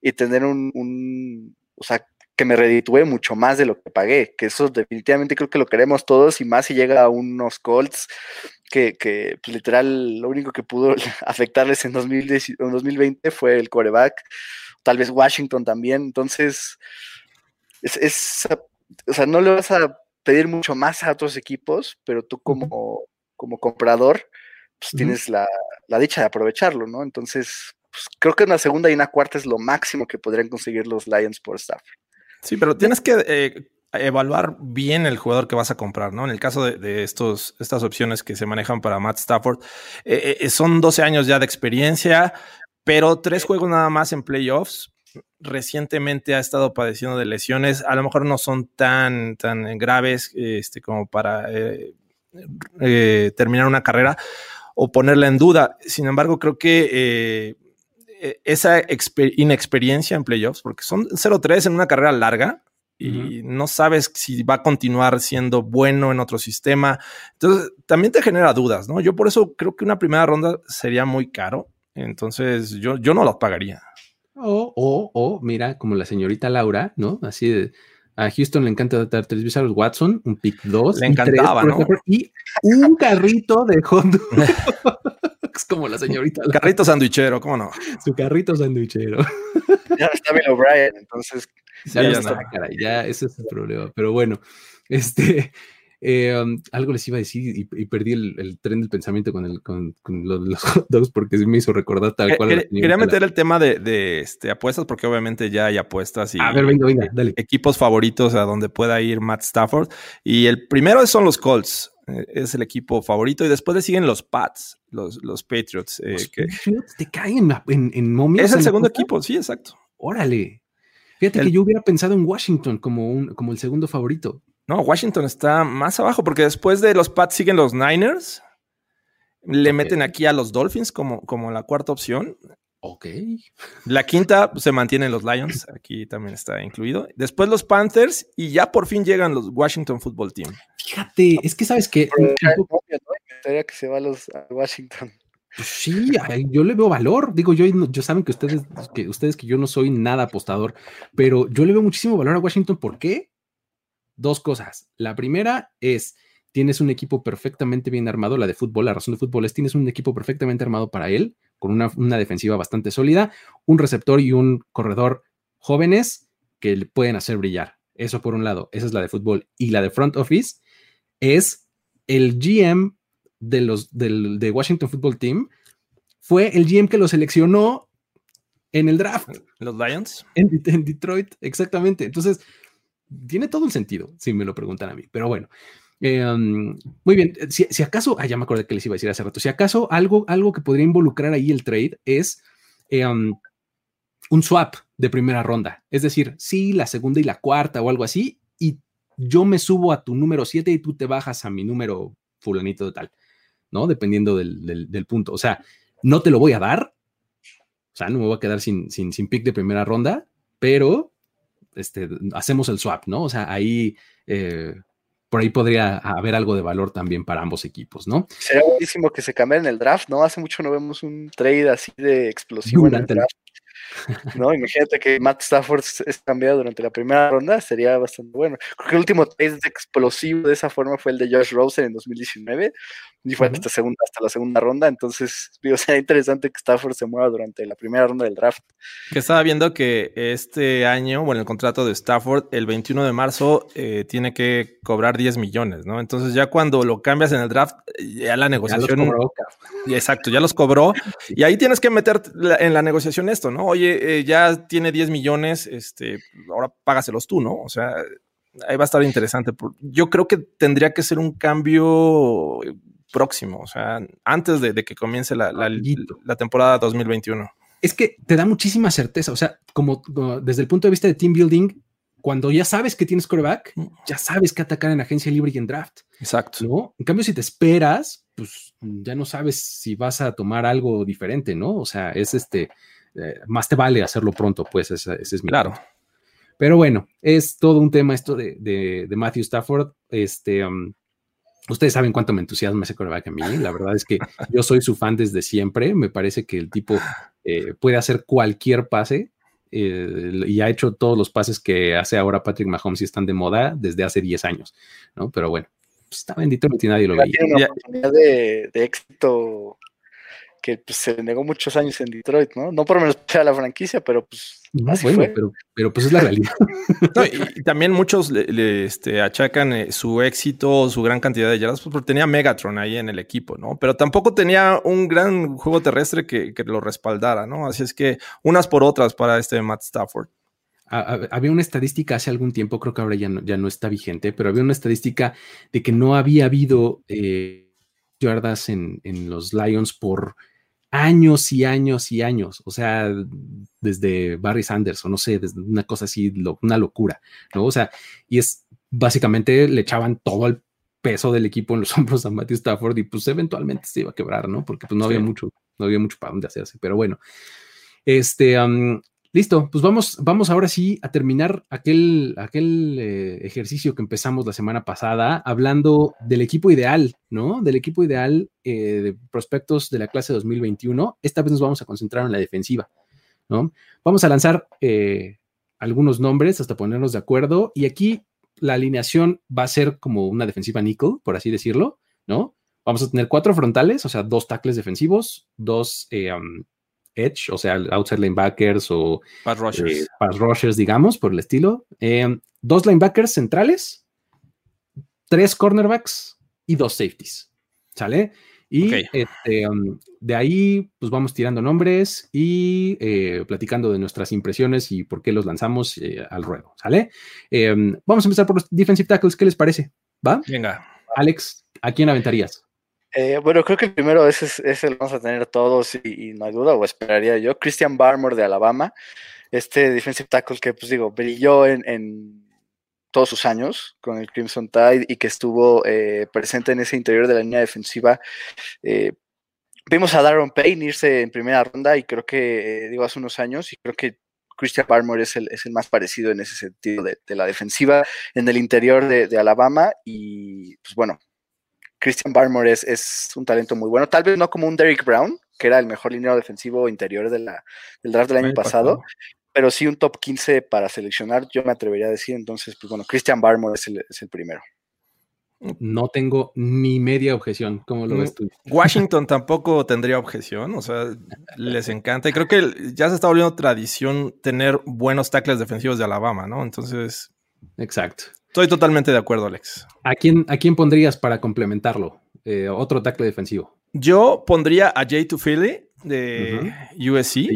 y tener un, un o sea, que me reditúe mucho más de lo que pagué, que eso definitivamente creo que lo queremos todos y más si llega a unos Colts que, que pues, literal lo único que pudo afectarles en, 2020 fue el coreback, tal vez Washington también, entonces es, es, o sea, no le vas a pedir mucho más a otros equipos, pero tú como, como comprador, pues tienes la, dicha de aprovecharlo, ¿no? Entonces, pues, creo que una segunda y una cuarta es lo máximo que podrían conseguir los Lions por staff. Sí, pero tienes que eh, evaluar bien el jugador que vas a comprar, ¿no? En el caso de, estos, estas opciones que se manejan para Matt Stafford, eh, eh, son 12 años ya de experiencia, pero tres juegos nada más en playoffs. Recientemente ha estado padeciendo de lesiones, a lo mejor no son tan, tan graves este, como para terminar una carrera o ponerla en duda. Sin embargo, creo que eh, e, esa inexperiencia en playoffs, porque son 0-3 en una carrera larga y no sabes si va a continuar siendo bueno en otro sistema. Entonces, también te genera dudas, ¿no? Yo por eso creo que una primera ronda sería muy caro. Entonces, yo, yo no la pagaría. O, o, o, mira, como la señorita Laura, ¿no? Así de, a Houston le encanta dar tres veces a los Watson, un pick 2. Le encantaba, ¿no? Y un carrito de hot Es como la señorita. Carrito sandwichero, ¿cómo no? Su carrito sandwichero. Ya está Bill O'Brien, entonces. Ya, ya, está, ya ese es el problema. Pero bueno, este. Eh, um, algo les iba a decir y, perdí el, tren del pensamiento con, el, con, los, hot dogs porque me hizo recordar tal cual. quería meter el tema de, este, apuestas porque obviamente ya hay apuestas y a ver, venga, venga, dale. equipos favoritos a donde pueda ir Matt Stafford. Y el primero son los Colts. Eh, es el equipo favorito y después le siguen los Pats, los, los Patriots. Eh, ¿Los Patriots te caen en, en, Es el segundo equipo, sí, exacto. Órale. Fíjate que yo hubiera pensado en Washington como, un, como el segundo favorito. No, Washington está más abajo porque después de los Pats siguen los Niners. Le meten aquí a los Dolphins como, como la cuarta opción. Ok. La quinta pues, se mantienen los Lions, aquí también está incluido. Después los Panthers y ya por fin llegan los Washington Football Team. Fíjate, es que sabes que. que se va a los a Washington. Pues sí, yo le veo valor. Digo, yo, yo saben que ustedes, que ustedes que yo no soy nada apostador, pero yo le veo muchísimo valor a Washington. ¿Por qué? Dos cosas. La primera es, tienes un equipo perfectamente bien armado, la de fútbol, la razón de fútbol es, tienes un equipo perfectamente armado para él, con una, una defensiva bastante sólida, un receptor y un corredor jóvenes que le pueden hacer brillar. Eso por un lado, esa es la de fútbol. Y la de front office es el GM de los del, de Washington Football Team fue el GM que lo seleccionó en el draft. Los Lions. En, Detroit, exactamente. Entonces, tiene todo el sentido, si me lo preguntan a mí. Pero bueno, eh, um, muy bien. Si, acaso, ah, ya me acordé que les iba a decir hace rato, si acaso algo, algo que podría involucrar ahí el trade es eh, um, un swap de primera ronda. Es decir, sí, la segunda y la cuarta o algo así, y yo me subo a tu número 7 y tú te bajas a mi número fulanito de tal. ¿no? Dependiendo del, punto. O sea, no te lo voy a dar. O sea, no me voy a quedar sin, sin, sin pick de primera ronda, pero este, hacemos el swap, ¿no? O sea, ahí eh, por ahí podría haber algo de valor también para ambos equipos, ¿no? Sería buenísimo que se cambie en el draft, ¿no? Hace mucho no vemos un trade así de explosivo en el draft. ¿No? Imagínate que Matt Stafford es cambiado durante la primera ronda, sería bastante bueno. Creo que el último test explosivo de esa forma fue el de Josh Rosen en 2019, y fue hasta, segunda, hasta la segunda ronda, entonces digo, sería interesante que Stafford se mueva durante la primera ronda del draft. Que estaba viendo que este año, bueno, el contrato de Stafford, el 21 de marzo, eh, tiene que cobrar 10 millones, ¿no? Entonces ya cuando lo cambias en el draft, ya la negociación... exacto, ya los cobró, y ahí tienes que meter en la negociación esto, ¿no? Oye, eh, ya tiene 10 millones, este, ahora págaselos tú, ¿no? O sea, ahí va a estar interesante. Yo creo que tendría que ser un cambio próximo, o sea, antes de, que comience la, la, temporada 2021. Es que te da muchísima certeza, o sea, como, desde el punto de vista de team building, cuando ya sabes que tienes coreback, mm. ya sabes que atacar en agencia libre y en draft. Exacto. ¿no? En cambio, si te esperas, pues ya no sabes si vas a tomar algo diferente, ¿no? O sea, es este, eh, más te vale hacerlo pronto, pues ese, es mi. Claro. Pero bueno, es todo un tema esto de, de, Matthew Stafford. Este, um, Ustedes saben cuánto me entusiasma ese coreback a mí. La verdad es que yo soy su fan desde siempre. Me parece que el tipo eh, puede hacer cualquier pase eh, y ha hecho todos los pases que hace ahora Patrick Mahomes y están de moda desde hace 10 años, ¿no? Pero bueno, pues, está bendito y nadie lo veía. Tiene una oportunidad de, de éxito que pues, se negó muchos años en Detroit, ¿no? No por menos a la franquicia, pero pues no, bueno, Pero, pero pues es la realidad. y, también muchos le, este, achacan eh, su éxito, su gran cantidad de yardas, pues, porque tenía Megatron ahí en el equipo, ¿no? Pero tampoco tenía un gran juego terrestre que, que lo respaldara, ¿no? Así es que unas por otras para este Matt Stafford. había una estadística hace algún tiempo, creo que ahora ya no, ya no está vigente, pero había una estadística de que no había habido eh, yardas en, en los Lions por años y años y años, o sea, desde Barry Sanders o no sé, desde una cosa así, una locura, ¿no? O sea, y es básicamente le echaban todo el peso del equipo en los hombros a Matthew Stafford y pues eventualmente se iba a quebrar, ¿no? Porque pues no había mucho, no había mucho para dónde hacerse, pero bueno, este, Listo, pues vamos, vamos ahora sí a terminar aquel, aquel eh, ejercicio que empezamos la semana pasada hablando del equipo ideal, ¿no? Del equipo ideal eh, de prospectos de la clase 2021. Esta vez nos vamos a concentrar en la defensiva, ¿no? Vamos a lanzar eh, algunos nombres hasta ponernos de acuerdo y aquí la alineación va a ser como una defensiva nickel, por así decirlo, ¿no? Vamos a tener cuatro frontales, o sea, dos tackles defensivos, dos edge, o sea, outside linebackers o pass rushers, eh, pass rushers digamos, por el estilo. Eh, dos linebackers centrales, tres cornerbacks y dos safeties. ¿Sale? Y este, um, de ahí, pues vamos tirando nombres y eh, platicando de nuestras impresiones y por qué los lanzamos al ruedo. ¿Sale? vamos a empezar por los defensive tackles. ¿Qué les parece? ¿Va? Venga. Alex, ¿a quién aventarías? Eh, bueno, creo que el primero ese, ese lo vamos a tener todos y, no hay duda, o esperaría yo. Christian Barmore de Alabama. Este defensive tackle que, pues digo, brilló en, todos sus años con el Crimson Tide y que estuvo eh, presente en ese interior de la línea defensiva. Eh, vimos a Darren Payne irse en primera ronda y creo que, eh, digo, hace unos años y creo que Christian Barmore es el, es el más parecido en ese sentido de, la defensiva en el interior de, Alabama y pues bueno, Christian Barmore es, un talento muy bueno, tal vez no como un Derrick Brown, que era el mejor línea defensivo interior de la, del draft del año pasado, pero sí un top 15 para seleccionar, yo me atrevería a decir, entonces pues bueno, Christian Barmore es el, es el primero. No tengo ni media objeción. ¿Cómo lo ves tú? Washington tampoco tendría objeción. O sea, les encanta. Y creo que ya se está volviendo tradición tener buenos tackles defensivos de Alabama, ¿no? Entonces. Exacto. Estoy totalmente de acuerdo, Alex. ¿A quién, a quién pondrías para complementarlo? Eh, otro tackle defensivo. Yo pondría a Jay Philly de USC.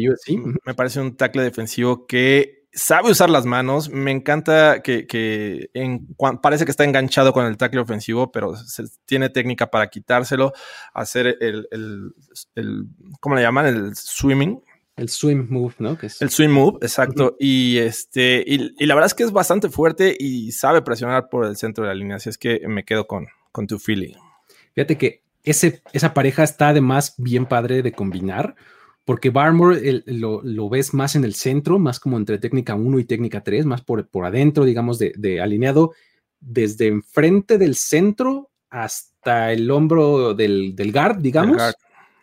Me parece un tackle defensivo que sabe usar las manos. Me encanta que, parece que está enganchado con el tackle ofensivo, pero tiene técnica para quitárselo, hacer el, el, ¿cómo le llaman? El swimming. El swim move, ¿no? El swim move, exacto. Y este, y, la verdad es que es bastante fuerte y sabe presionar por el centro de la línea. Así es que me quedo con, con tu feeling. Fíjate que ese, esa pareja está además bien padre de combinar porque Barmore lo, ves más en el centro, más como entre técnica 1 y técnica 3, más por, por adentro, digamos, de, alineado desde enfrente del centro hasta el hombro del, guard, digamos.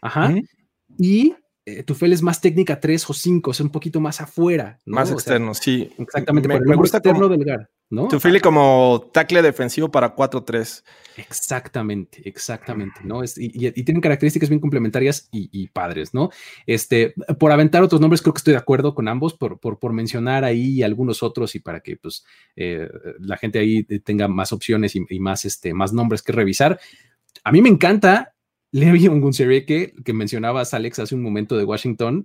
Ajá. Y Tufel es más técnica 3 o 5, es un poquito más afuera. Más externo, sí. Exactamente, me, por el gusta externo del guard. ¿no? Como tackle defensivo para 4-3. Exactamente, exactamente, ¿no? y, tienen características bien complementarias y, padres, ¿no? Este, por aventar otros nombres, creo que estoy de acuerdo con ambos, por, por, mencionar ahí algunos otros y para que pues eh, la gente ahí tenga más opciones y, más, este, más nombres que revisar. A mí me encanta Levi Ongunsereke, que mencionabas, Alex, hace un momento de Washington,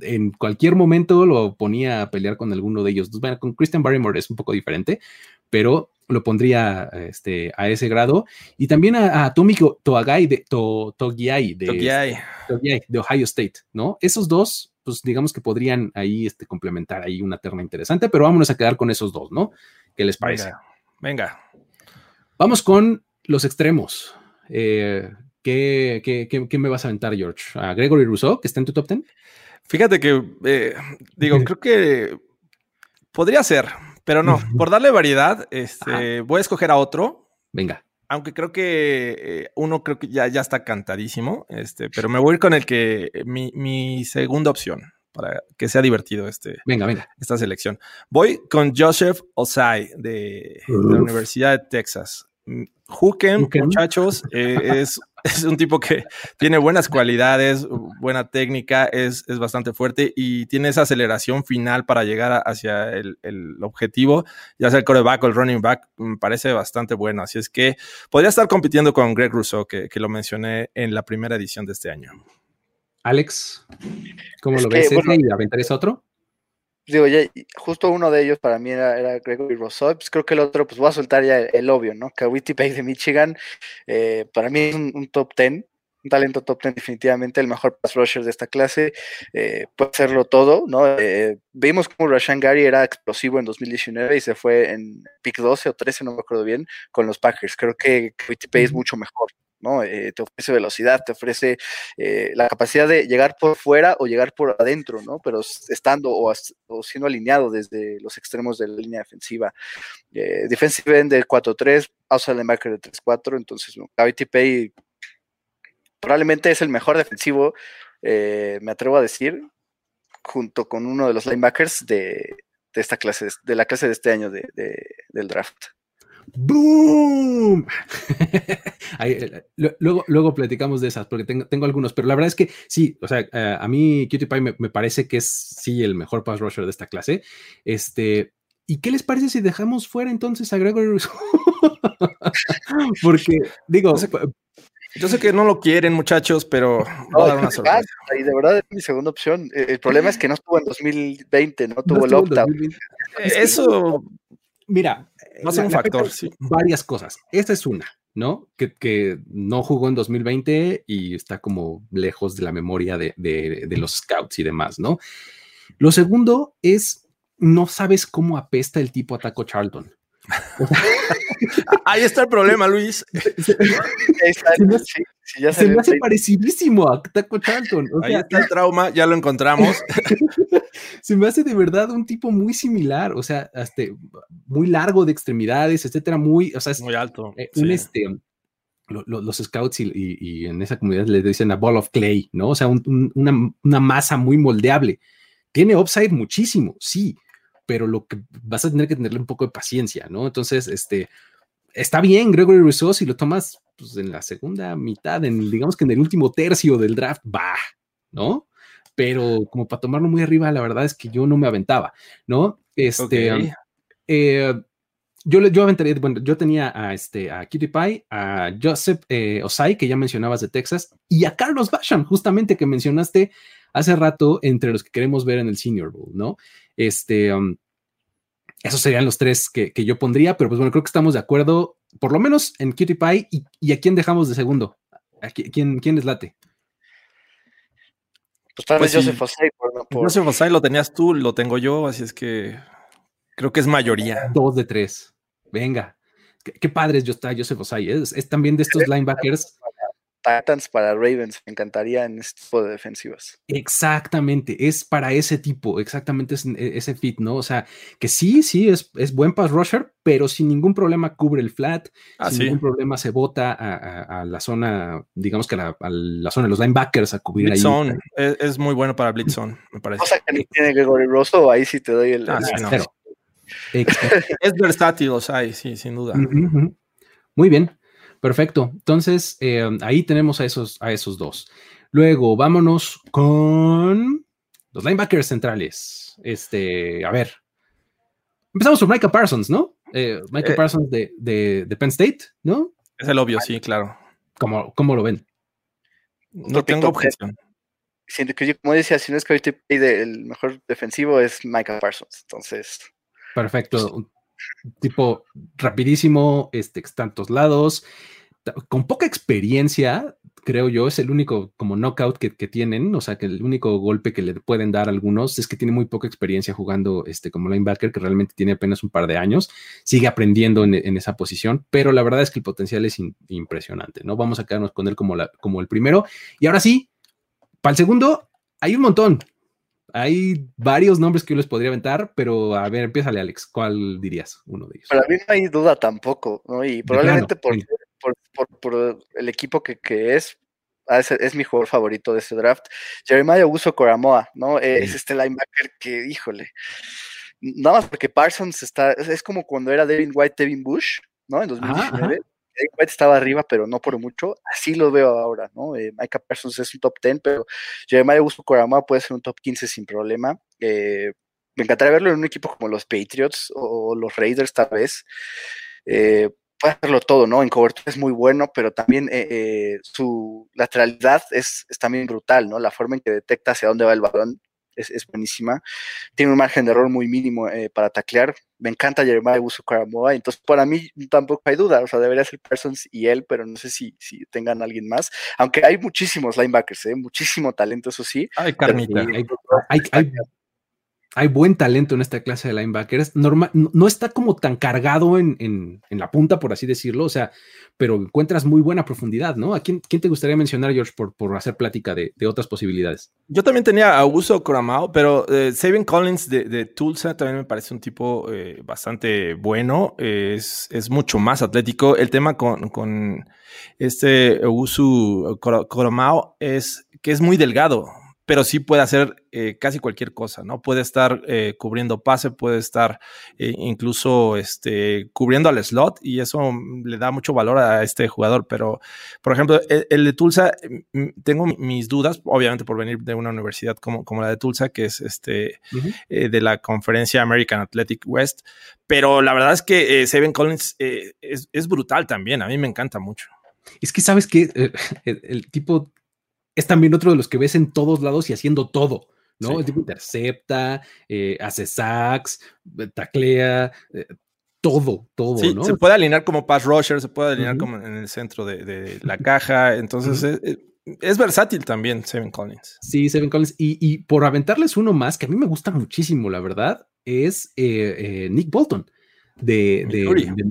en cualquier momento lo ponía a pelear con alguno de ellos. Bueno, con Christian Barrymore es un poco diferente, pero lo pondría este, a ese grado. Y también a, a Tomiko Toagai de, Togiai, de, de Ohio State, ¿no? Esos dos, pues digamos que podrían ahí este, complementar ahí una terna interesante, pero vámonos a quedar con esos dos, ¿no? ¿Qué les parece? Venga. Vamos con los extremos. Eh, ¿qué, qué, me vas a aventar, George? ¿A Gregory Rousseau, que está en tu top 10? Fíjate que, eh, digo, creo que podría ser, pero no. Por darle variedad, este, voy a escoger a otro. Venga. Aunque creo que eh, uno creo que ya, ya está cantadísimo, este, pero me voy a ir con el que mi, mi segunda opción para que sea divertido este, venga, venga. esta selección. Voy con Joseph Osai de, la Universidad de Texas. Huken, muchachos, eh, es, es, un tipo que tiene buenas cualidades, buena técnica, es, es, bastante fuerte y tiene esa aceleración final para llegar hacia el, el, objetivo, ya sea el coreback o el running back, me parece bastante bueno. Así es que podría estar compitiendo con Greg Rousseau, que, que lo mencioné en la primera edición de este año. Alex, ¿cómo lo ves? Bueno, ¿Y aventarías otro? Digo, ya, justo uno de ellos para mí era, Gregory Rousseau, pues creo que el otro, pues voy a soltar ya el, obvio, ¿no? Kawiti Pay de Michigan, eh, para mí es un, top 10, un talento top 10 definitivamente, el mejor pass rusher de esta clase, eh, puede hacerlo todo, ¿no? Eh, vimos como Rashan Gary era explosivo en 2019 y se fue en pick 12 o 13, no me acuerdo bien, con los Packers, creo que Kawiti Pay es mucho mejor, ¿no? Eh, te ofrece velocidad, te ofrece eh, la capacidad de llegar por fuera o llegar por adentro, ¿no? Pero estando o, siendo alineado desde los extremos de la línea defensiva. Eh, defensive end de 4-3, outside linebacker de 3-4, entonces Gravity Pay probablemente es el mejor defensivo, me atrevo a decir, junto con uno de los linebackers de, esta clase, de la clase de este año del draft. ¡Boom! Eh, luego, luego platicamos de esas, porque tengo, tengo, algunos, pero la verdad es que sí, o sea, eh, a mí Cutie Pie me, parece que es sí el mejor pass rusher de esta clase. Este, ¿y qué les parece si dejamos fuera entonces a Gregory porque, digo, yo sé que no lo quieren, muchachos, pero voy a dar una sorpresa. Y de verdad es mi segunda opción. Eh, el problema es que no estuvo en 2020, no tuvo el opt Eso. Mira, va a ser un factor, sí. Varias cosas. Esta es una, ¿no? Que, que, no jugó en 2020 y está como lejos de la memoria de, de, los scouts y demás, ¿no? Lo segundo es, no sabes cómo apesta el tipo a Taco Charlton. Ahí está el problema, Luis. se, me hace parecidísimo a Taco Charlton. Ahí está el trauma, ya lo encontramos. se me hace de verdad un tipo muy similar, o sea, hasta muy largo de extremidades, etcétera, muy, o sea, es muy alto. Eh, un este, los scouts y, en esa comunidad le dicen a ball of clay, ¿no? O sea, una, una masa muy moldeable. Tiene upside muchísimo, sí, pero lo que vas a tener que tenerle un poco de paciencia, ¿no? Entonces, este, está bien Gregory Rousseau si lo tomas pues, en la segunda mitad, en, digamos que en el último tercio del draft, va, ¿no? Pero como para tomarlo muy arriba, la verdad es que yo no me aventaba, ¿no? Este, eh, yo, yo aventaría, bueno, yo tenía a, este, a Kitty Pie, a Joseph eh, Osai, que ya mencionabas de Texas, y a Carlos Basham, justamente que mencionaste hace rato entre los que queremos ver en el Senior Bowl, ¿no? Este, um, esos serían los tres que, yo pondría, pero pues bueno, creo que estamos de acuerdo, por lo menos en Cutie Pie. ¿Y, a quién dejamos de segundo? ¿A quién, quién les late? Pues tal vez pues Joseph Osai. Joseph Osai lo tenías tú, lo tengo yo, así es que creo que es mayoría. Dos de tres. Venga. Qué, padre es Joseph Osai. Es, es también de estos linebackers Titans para Ravens. Me encantaría en este tipo de defensivas. Exactamente, es para ese tipo, exactamente e, ese fit, ¿no? O sea, que sí, sí, es, es buen pass rusher, pero sin ningún problema cubre el flat, ah, sin ningún problema se bota a, la zona, digamos que a la, zona de los linebackers a cubrir ahí. Zone. Es, muy bueno para blitz zone, me parece. Cosa que tiene Gregory Rosso, ahí sí te doy el. Ah, es versátil, o sea, sí, sin duda. Muy bien. Perfecto. Entonces, eh, ahí tenemos a esos, a esos dos. Luego, vámonos con los linebackers centrales. Este, a ver. Empezamos por Micah Parsons, ¿no? Eh, Micah eh, Parsons de, de, Penn State, ¿no? Es el obvio, sí, claro. ¿Cómo, cómo lo ven? No tengo objeción. Siento que yo, como decía, si no es que ahorita el mejor defensivo es Micah Parsons. Entonces. Perfecto tipo rapidísimo, este, tantos lados, con poca experiencia, creo yo, es el único como knockout que, tienen, o sea, que el único golpe que le pueden dar algunos es que tiene muy poca experiencia jugando este, como linebacker, que realmente tiene apenas un par de años, sigue aprendiendo en, esa posición, pero la verdad es que el potencial es impresionante, ¿no? Vamos a quedarnos con él como, la, como el primero. Y ahora sí, para el segundo, hay un montón, hay varios nombres que yo les podría aventar, pero a ver, empiézale, Alex. ¿Cuál dirías uno de ellos? Para mí no hay duda tampoco, ¿no? Y probablemente por, por, el equipo que, es, es, mi jugador favorito de este draft. Jeremiah Uso Coramoa, ¿no? Es este linebacker que, híjole. Nada más porque Parsons está, es como cuando era Devin White, Devin Bush, ¿no? En 2019. Estaba arriba, pero no por mucho. Así lo veo ahora, ¿no? Eh, Micah Parsons es un top 10, pero Jeremiah Augusto Corama puede ser un top 15 sin problema. Eh, me encantaría verlo en un equipo como los Patriots o los Raiders, tal vez. Eh, puede hacerlo todo, ¿no? En cobertura es muy bueno, pero también su lateralidad es, es, también brutal, ¿no? La forma en que detecta hacia dónde va el balón es, buenísima. Tiene un margen de error muy mínimo eh, para taclear. Me encanta Jeremiah Karamoa, entonces para mí tampoco hay duda, o sea, debería ser Parsons y él, pero no sé si, si tengan alguien más. Aunque hay muchísimos linebackers, ¿eh? muchísimo talento, eso sí. Hay carnita. hay, hay buen talento en esta clase de linebackers. Normal, no está como tan cargado en, la punta, por así decirlo, o sea, pero encuentras muy buena profundidad, ¿no? ¿A quién, te gustaría mencionar, George, por, por hacer plática de, otras posibilidades? Yo también tenía a Uso Coramao, pero eh, Collins de, Tulsa también me parece un tipo eh, bastante bueno, es, mucho más atlético. El tema con, con este Uso Coramao es que es muy delgado pero sí puede hacer eh, casi cualquier cosa, ¿no? Puede estar eh, cubriendo pase, puede estar eh, incluso este, cubriendo al slot y eso le da mucho valor a este jugador. Pero, por ejemplo, el, de Tulsa, mm, tengo mis dudas, obviamente por venir de una universidad como, como la de Tulsa, que es este, de la conferencia American Athletic West, pero la verdad es que Seven Collins es, es, brutal también, a mí me encanta mucho. Es que sabes que el tipo es también otro de los que ves en todos lados y haciendo todo, ¿no? El tipo intercepta, eh, hace sacks, eh, taclea, eh, todo, todo, sí, Se puede alinear como pass rusher, se puede alinear como en el centro de, la caja. Entonces, es versátil también, Seven Collins. Sí, Seven Collins. Y, por aventarles uno más, que a mí me gusta muchísimo, la verdad, es eh, Nick Bolton de, de,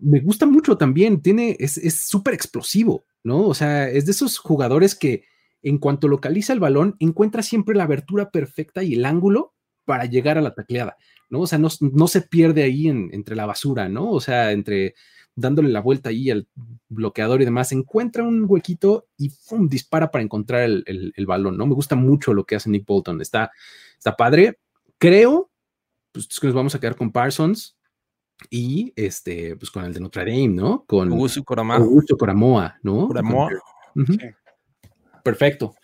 Me gusta mucho también, tiene, es súper explosivo, ¿no? O sea, es de esos jugadores que en cuanto localiza el balón, encuentra siempre la abertura perfecta y el ángulo para llegar a la tacleada, ¿no? O sea, no, se pierde ahí entre la basura, ¿no? O sea, entre dándole la vuelta ahí al bloqueador y demás, encuentra un huequito y ¡pum! dispara para encontrar el, balón, ¿no? Me gusta mucho lo que hace Nick Bolton, está, está padre. Creo pues, que nos vamos a quedar con Parsons y este, pues con el de Notre Dame, ¿no? Con Augusto Coramoa, ¿no? Perfecto.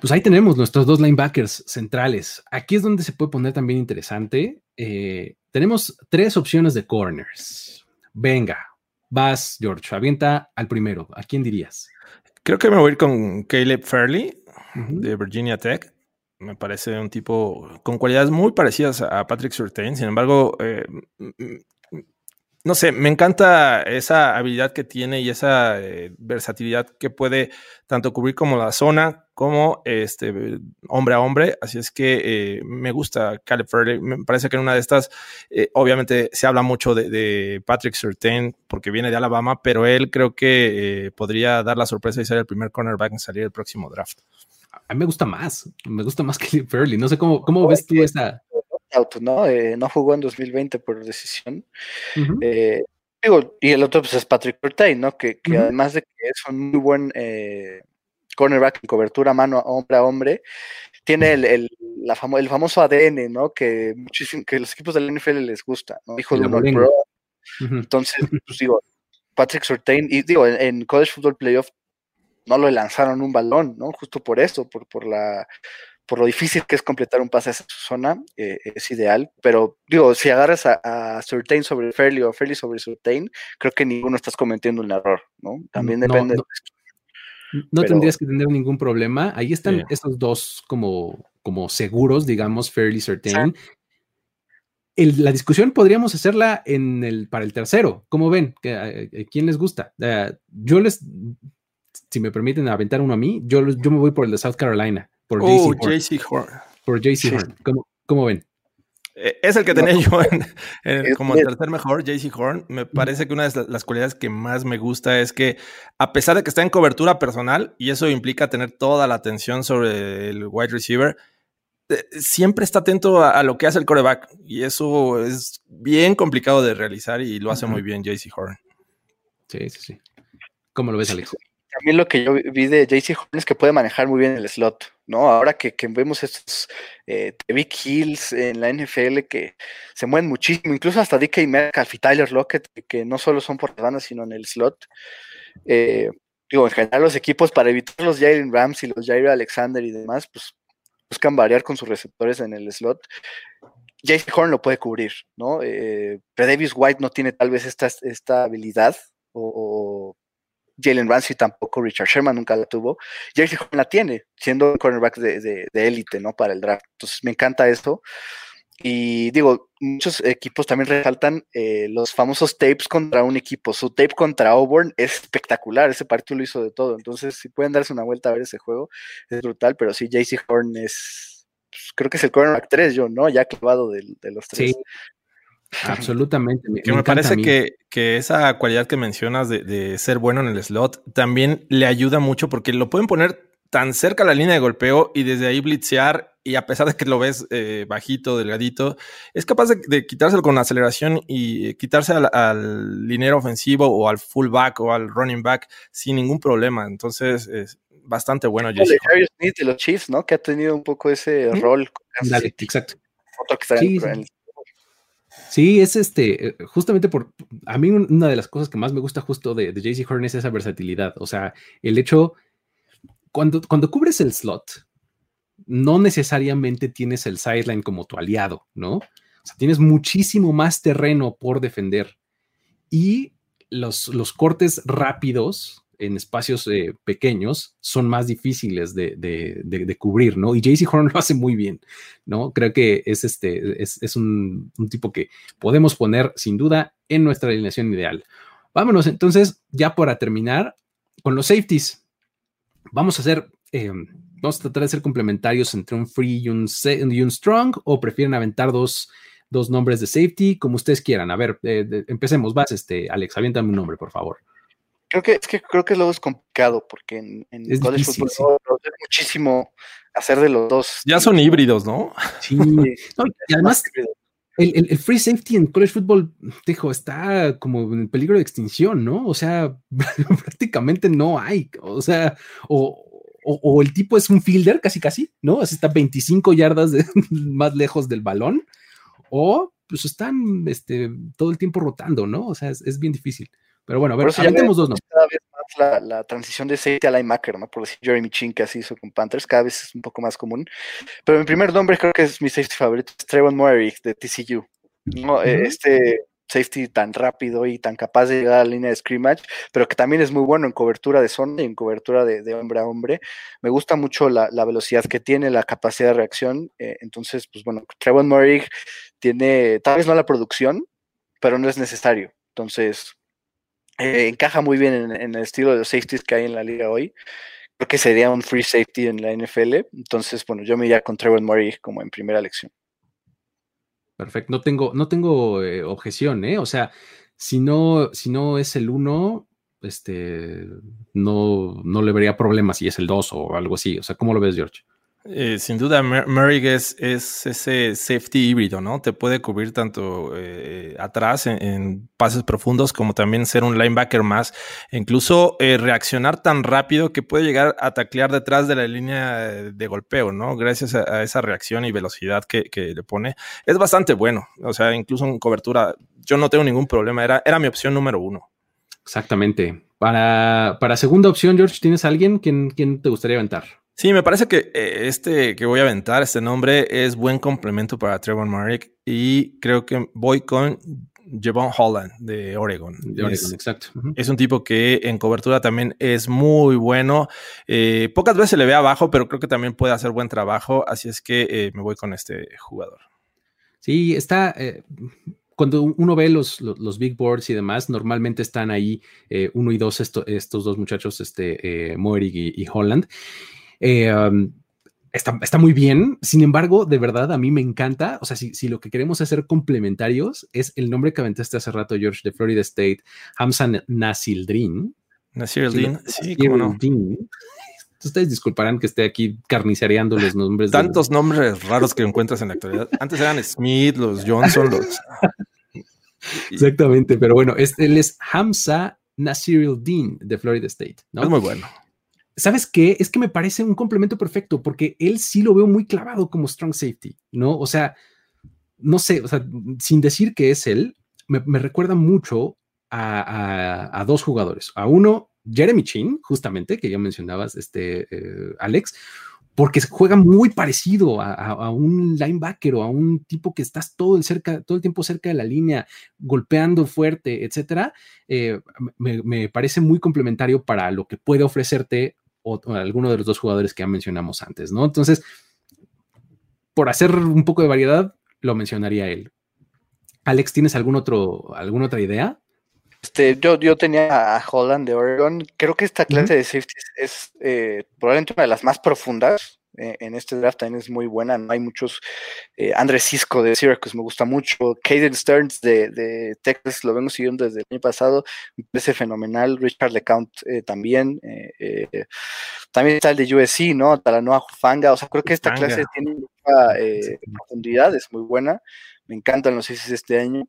Pues ahí tenemos nuestros dos linebackers centrales. Aquí es donde se puede poner también interesante. Eh, tenemos tres opciones de corners. Venga, vas, George, avienta al primero. ¿A quién dirías? Creo que me voy a ir con Caleb Fairley de Virginia Tech. Me parece un tipo con cualidades muy parecidas a Patrick Surtain. Sin embargo, eh, no sé, me encanta esa habilidad que tiene y esa eh, versatilidad que puede tanto cubrir como la zona como este hombre a hombre. Así es que eh, me gusta Caleb Fairley. Me parece que en una de estas, obviamente se habla mucho de, Patrick Surtain porque viene de Alabama, pero él creo que podría dar la sorpresa y ser el primer cornerback en salir el próximo draft. A mí me gusta más, me gusta más Caleb Fairley. No sé cómo, cómo ves tú esta ¿no? Eh, no jugó en 2020 por decisión. Eh, y el otro pues, es Patrick Curtain, ¿no? Que, además de que es un muy buen eh, cornerback en cobertura mano hombre a hombre, tiene el, el, la el famoso ADN, ¿no? Que, que los equipos del NFL les gusta, ¿no? Hijo de un pro. Entonces, pues digo, Patrick Surtain, y digo, en, College Football Playoff no lo lanzaron un balón, ¿no? Justo por eso, por, por la por lo difícil que es completar un pase a esa zona, eh, es ideal. Pero digo, si agarras a, a Surtain sobre Fairley o Fairley sobre Surtain, creo que ninguno estás cometiendo un error, ¿no? También depende. No, tendrías que tener ningún problema. Ahí están estos dos como, como seguros, digamos, Fairley Surtain. la discusión podríamos hacerla en el, para el tercero. ¿Cómo ven? ¿Quién les gusta? yo les, si me permiten aventar uno a mí, yo, yo me voy por el de South Carolina. Por oh, JC Horn. Por JC Horn. ¿Cómo, ven? Eh, es el que tenía yo en, como el tercer mejor, JC Horn. Me parece que una de las cualidades que más me gusta es que, a pesar de que está en cobertura personal, y eso implica tener toda la atención sobre el wide receiver, eh, siempre está atento a, lo que hace el coreback. Y eso es bien complicado de realizar y lo hace muy bien JC Horn. Sí, sí, sí. ¿Cómo lo ves, Alex? También lo que yo vi de JC Horn es que puede manejar muy bien el slot, ¿no? Ahora que, vemos estos eh, Big Hills en la NFL que se mueven muchísimo, incluso hasta DK Metcalf y Tyler Lockett, que no solo son por las bandas, sino en el slot. Eh, digo, en general los equipos para evitar los Jalen Rams y los Jair Alexander y demás, pues buscan variar con sus receptores en el slot. JC Horn lo puede cubrir, ¿no? Eh, Davis White no tiene tal vez esta, esta habilidad o Jalen Ramsey tampoco, Richard Sherman nunca la tuvo. Jersey Horn la tiene, siendo un cornerback de élite, ¿no? Para el draft. Entonces me encanta esto. Y digo, muchos equipos también resaltan eh, los famosos tapes contra un equipo. Su tape contra Auburn es espectacular, ese partido lo hizo de todo. Entonces, si pueden darse una vuelta a ver ese juego, es brutal. Pero sí, JC Horn es, pues, creo que es el cornerback 3, yo, ¿no? Ya clavado de, de los tres. Sí, Absolutamente. Me, que me, parece que, que, esa cualidad que mencionas de, ser bueno en el slot también le ayuda mucho porque lo pueden poner tan cerca a la línea de golpeo y desde ahí blitzear y a pesar de que lo ves eh, bajito, delgadito, es capaz de, quitárselo con aceleración y quitarse al, al liniero ofensivo o al fullback o al running back sin ningún problema. Entonces es bastante bueno. De Smith de los Chiefs, ¿no? Que ha tenido un poco ese rol. exacto. Otro que está en, Sí, es este, eh, justamente por, a mí una de las cosas que más me gusta justo de, de JC Horn es esa versatilidad, o sea, el hecho, cuando, cuando cubres el slot, no necesariamente tienes el sideline como tu aliado, ¿no? O sea, tienes muchísimo más terreno por defender y los, los cortes rápidos en espacios eh, pequeños son más difíciles de, cubrir, ¿no? Y JC Horn lo hace muy bien, ¿no? Creo que es, este, es, un, tipo que podemos poner sin duda en nuestra alineación ideal. Vámonos entonces, ya para terminar, con los safeties. Vamos a hacer, eh, vamos a tratar de hacer complementarios entre un free y un, y un strong, o prefieren aventar dos, dos nombres de safety, como ustedes quieran. A ver, eh, empecemos. Vas, este, Alex, aviéntame un nombre, por favor. Creo que es que creo que luego es complicado porque en, en college football es muchísimo hacer de los dos. Ya son híbridos, ¿no? Sí. y además, el, el, free safety en college football, dijo, está como en peligro de extinción, ¿no? O sea, prácticamente no hay. O sea, o, o, el tipo es un fielder, casi casi, ¿no? Así está 25 yardas más lejos del balón, o pues están este, todo el tiempo rotando, ¿no? O sea, es, bien difícil. Pero bueno, a ver, aventemos dos, ¿no? Cada vez más la, transición de safety a linebacker, ¿no? Por decir Jeremy Chin, que así hizo con Panthers, cada vez es un poco más común. Pero mi primer nombre creo que es mi safety favorito, es Trevon Murray de TCU. ¿no? Este safety tan rápido y tan capaz de llegar a la línea de scrimmage, pero que también es muy bueno en cobertura de zona y en cobertura de, hombre a hombre. Me gusta mucho la, velocidad que tiene, la capacidad de reacción. Eh, entonces, pues bueno, Trevon Murray tiene, tal vez no la producción, pero no es necesario. Entonces, eh, encaja muy bien en, el estilo de los safeties que hay en la liga hoy. Creo que sería un free safety en la NFL. Entonces, bueno, yo me iría con Trevon Murray como en primera elección. Perfecto, no tengo, no tengo eh, objeción, ¿eh? O sea, si no, si no es el 1, este, no, no le vería problema si es el 2 o algo así. O sea, ¿cómo lo ves, George? Eh, sin duda, Merrick es, ese safety híbrido, ¿no? Te puede cubrir tanto eh, atrás en, pases profundos como también ser un linebacker más. incluso eh, reaccionar tan rápido que puede llegar a taclear detrás de la línea de golpeo, ¿no? Gracias a, esa reacción y velocidad que, le pone. Es bastante bueno. O sea, incluso en cobertura, yo no tengo ningún problema. Era, era mi opción número uno. Exactamente. Para, para segunda opción, George, ¿tienes alguien? ¿Quién, quién te gustaría aventar? Sí, me parece que eh, este que voy a aventar, este nombre, es buen complemento para Trevor Marek y creo que voy con Javon Holland de Oregon. De Oregon, exacto. Es un tipo que en cobertura también es muy bueno. Eh, pocas veces se le ve abajo, pero creo que también puede hacer buen trabajo. Así es que eh, me voy con este jugador. Sí, está. cuando uno ve los, los, big boards y demás, normalmente están ahí uno y dos estos dos muchachos, este, Moerig y Holland. Eh, um, está, está, muy bien. Sin embargo, de verdad, a mí me encanta. O sea, si, si, lo que queremos es ser complementarios, es el nombre que aventaste hace rato, George, de Florida State, Hamza Nasildrin. Nasildrin, sí, cómo no. Ustedes disculparán que esté aquí carnicereando los nombres. Tantos nombres raros que encuentras en la actualidad. Antes eran Smith, los Johnson, los. Exactamente, pero bueno, él es Hamza Nasirildin de Florida State. ¿no? Es muy bueno. ¿Sabes qué? Es que me parece un complemento perfecto porque él sí lo veo muy clavado como strong safety, ¿no? O sea, no sé, o sea, sin decir que es él, me, recuerda mucho a, dos jugadores. A uno, Jeremy Chin, justamente, que ya mencionabas, este, eh, Alex, porque juega muy parecido a, un linebacker o a un tipo que estás todo el, cerca, todo el tiempo cerca de la línea, golpeando fuerte, etcétera. Eh, me, me, parece muy complementario para lo que puede ofrecerte o, alguno de los dos jugadores que ya mencionamos antes, ¿no? Entonces, por hacer un poco de variedad, lo mencionaría él. Alex, ¿tienes algún otro, alguna otra idea? Este, yo, yo tenía a Holland de Oregon. Creo que esta clase de safety es eh, probablemente una de las más profundas en este draft también es muy buena. No hay muchos. Eh, Andrés Cisco de Syracuse me gusta mucho. Caden Stearns de, Texas lo vengo siguiendo desde el año pasado. Me parece fenomenal. Richard LeCount eh, también. Eh, también está el de USC, ¿no? Talanoa Jufanga. O sea, creo que esta clase tiene mucha profundidad, es muy buena. Me encantan los ICs este año.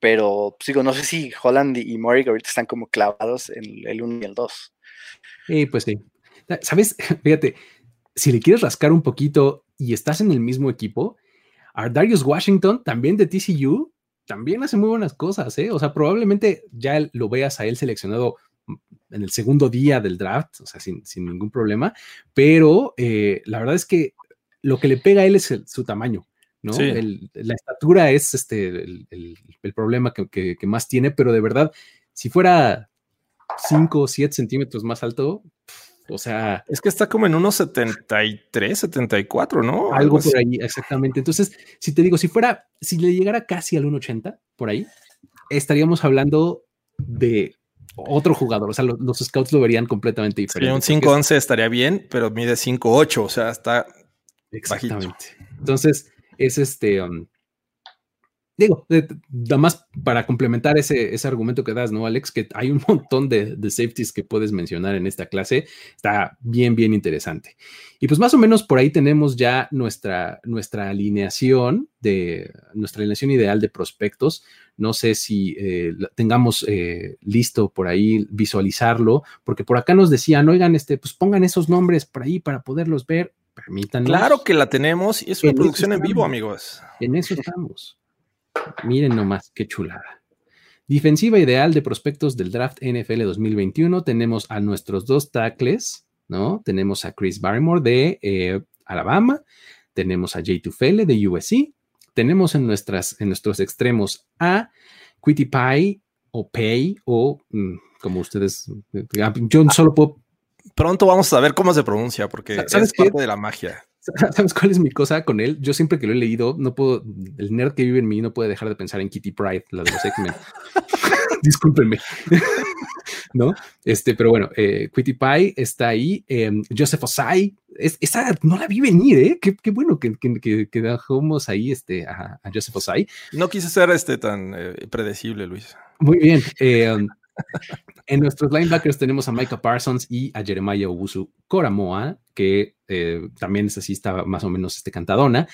Pero, pues, digo, no sé si Holland y Murray ahorita están como clavados en el 1 y el 2. Sí, pues sí. ¿Sabes? Fíjate, si le quieres rascar un poquito y estás en el mismo equipo, Darius Washington, también de TCU, también hace muy buenas cosas, ¿eh? O sea, probablemente ya lo veas a él seleccionado en el segundo día del draft, o sea, sin, ningún problema, pero eh, la verdad es que lo que le pega a él es su tamaño, ¿no? la estatura es este, el, problema que, más tiene, pero de verdad, si fuera 5 o 7 centímetros más alto, o sea. Es que está como en unos 73, 74, ¿no? Algo por ahí, exactamente. Entonces, si te digo, si fuera, si le llegara casi al 1,80 por ahí, estaríamos hablando de otro jugador. O sea, los, scouts lo verían completamente diferente. Sí, un 5-11 estaría bien, pero mide 5-8, o sea, está. Exactamente. Entonces, es este. Um, digo, nada más para complementar ese, ese, argumento que das, ¿no, Alex? Que hay un montón de, de, safeties que puedes mencionar en esta clase. Está bien, bien interesante. Y pues más o menos por ahí tenemos ya nuestra, nuestra alineación de nuestra alineación ideal de prospectos. No sé si eh, tengamos eh, listo por ahí visualizarlo, porque por acá nos decían, oigan, este, pues pongan esos nombres por ahí para poderlos ver. Permítanos. Claro que la tenemos y es una producción en vivo, amigos. En eso estamos. Miren nomás, qué chulada. Defensiva ideal de prospectos del draft NFL 2021. Tenemos a nuestros dos tackles, ¿no? Tenemos a Chris Barrymore de eh, Alabama, tenemos a Jay Tufele de USC, tenemos en, nuestras, en nuestros extremos a Quitty Pie o Pay o mm, como ustedes, yo solo puedo... Pronto vamos a ver cómo se pronuncia porque es parte de la magia. ¿Sabes cuál es mi cosa con él? Yo siempre que lo he leído, no puedo, el nerd que vive en mí no puede dejar de pensar en Kitty Pride, la de los X-Men. Discúlpenme. ¿No? Este, pero bueno, eh, Quitty Pie está ahí. Em, Joseph Osai, esa no la vi venir, ¿eh? Qué, qué bueno que, que, que, dejamos ahí este, a, Joseph Osai. No quise ser este tan eh, predecible, Luis. Muy bien. Eh, en nuestros linebackers tenemos a Micah Parsons y a Jeremiah Obusu Coramoa, que eh, también es así, más o menos este cantadona.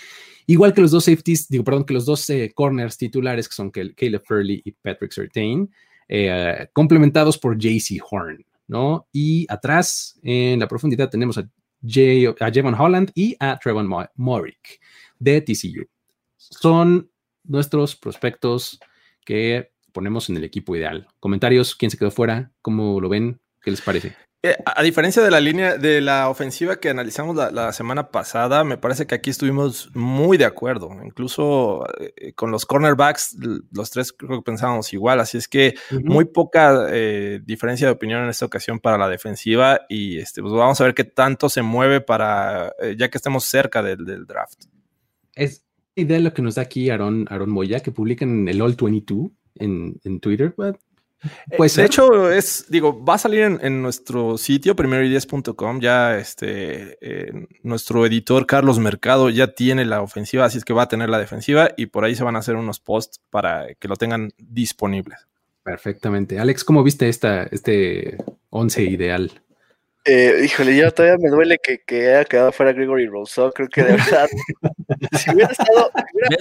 Igual que los dos safeties, digo, perdón, que los dos eh, corners titulares, que son Caleb Furley y Patrick Sertain, eh, complementados por JC Horn, ¿no? Y atrás, en la profundidad, tenemos a, Jay, a Javon Holland y a Trevon Morick de TCU. Son nuestros prospectos que ponemos en el equipo ideal. Comentarios, ¿quién se quedó fuera? ¿Cómo lo ven? ¿Qué les parece? Eh, a diferencia de la línea de la ofensiva que analizamos la, semana pasada, me parece que aquí estuvimos muy de acuerdo. Incluso eh, con los cornerbacks, los tres creo que pensábamos igual. Así es que muy poca eh, diferencia de opinión en esta ocasión para la defensiva. Y este, pues vamos a ver qué tanto se mueve para ya que estemos cerca del, draft. Es idea lo que nos da aquí Aaron, Aaron Moya, que publican el All 22 en, Twitter. Pues de hecho, es, digo, va a salir en, nuestro sitio, primeroideas.com. Ya este, nuestro editor Carlos Mercado ya tiene la ofensiva, así es que va a tener la defensiva y por ahí se van a hacer unos posts para que lo tengan disponibles. Perfectamente. Alex, ¿cómo viste esta, este 11 ideal? Eh, híjole, yo todavía me duele que, que haya quedado fuera Gregory Rousseau. Creo que de verdad, si hubiera estado.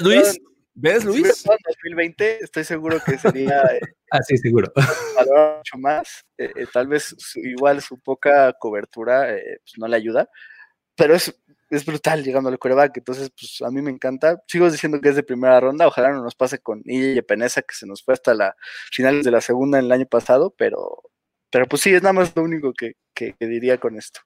Luis? ¿Ves, Luis? Si en 2020, estoy seguro que sería. ah, sí, seguro. mucho más. Eh, eh, tal vez igual su poca cobertura eh, pues no le ayuda, pero es, es brutal llegando al coreback. Entonces, pues a mí me encanta. Sigo diciendo que es de primera ronda. Ojalá no nos pase con Ille Peneza, que se nos fue hasta la finales de la segunda en el año pasado, pero, pero pues sí, es nada más lo único que diría con esto.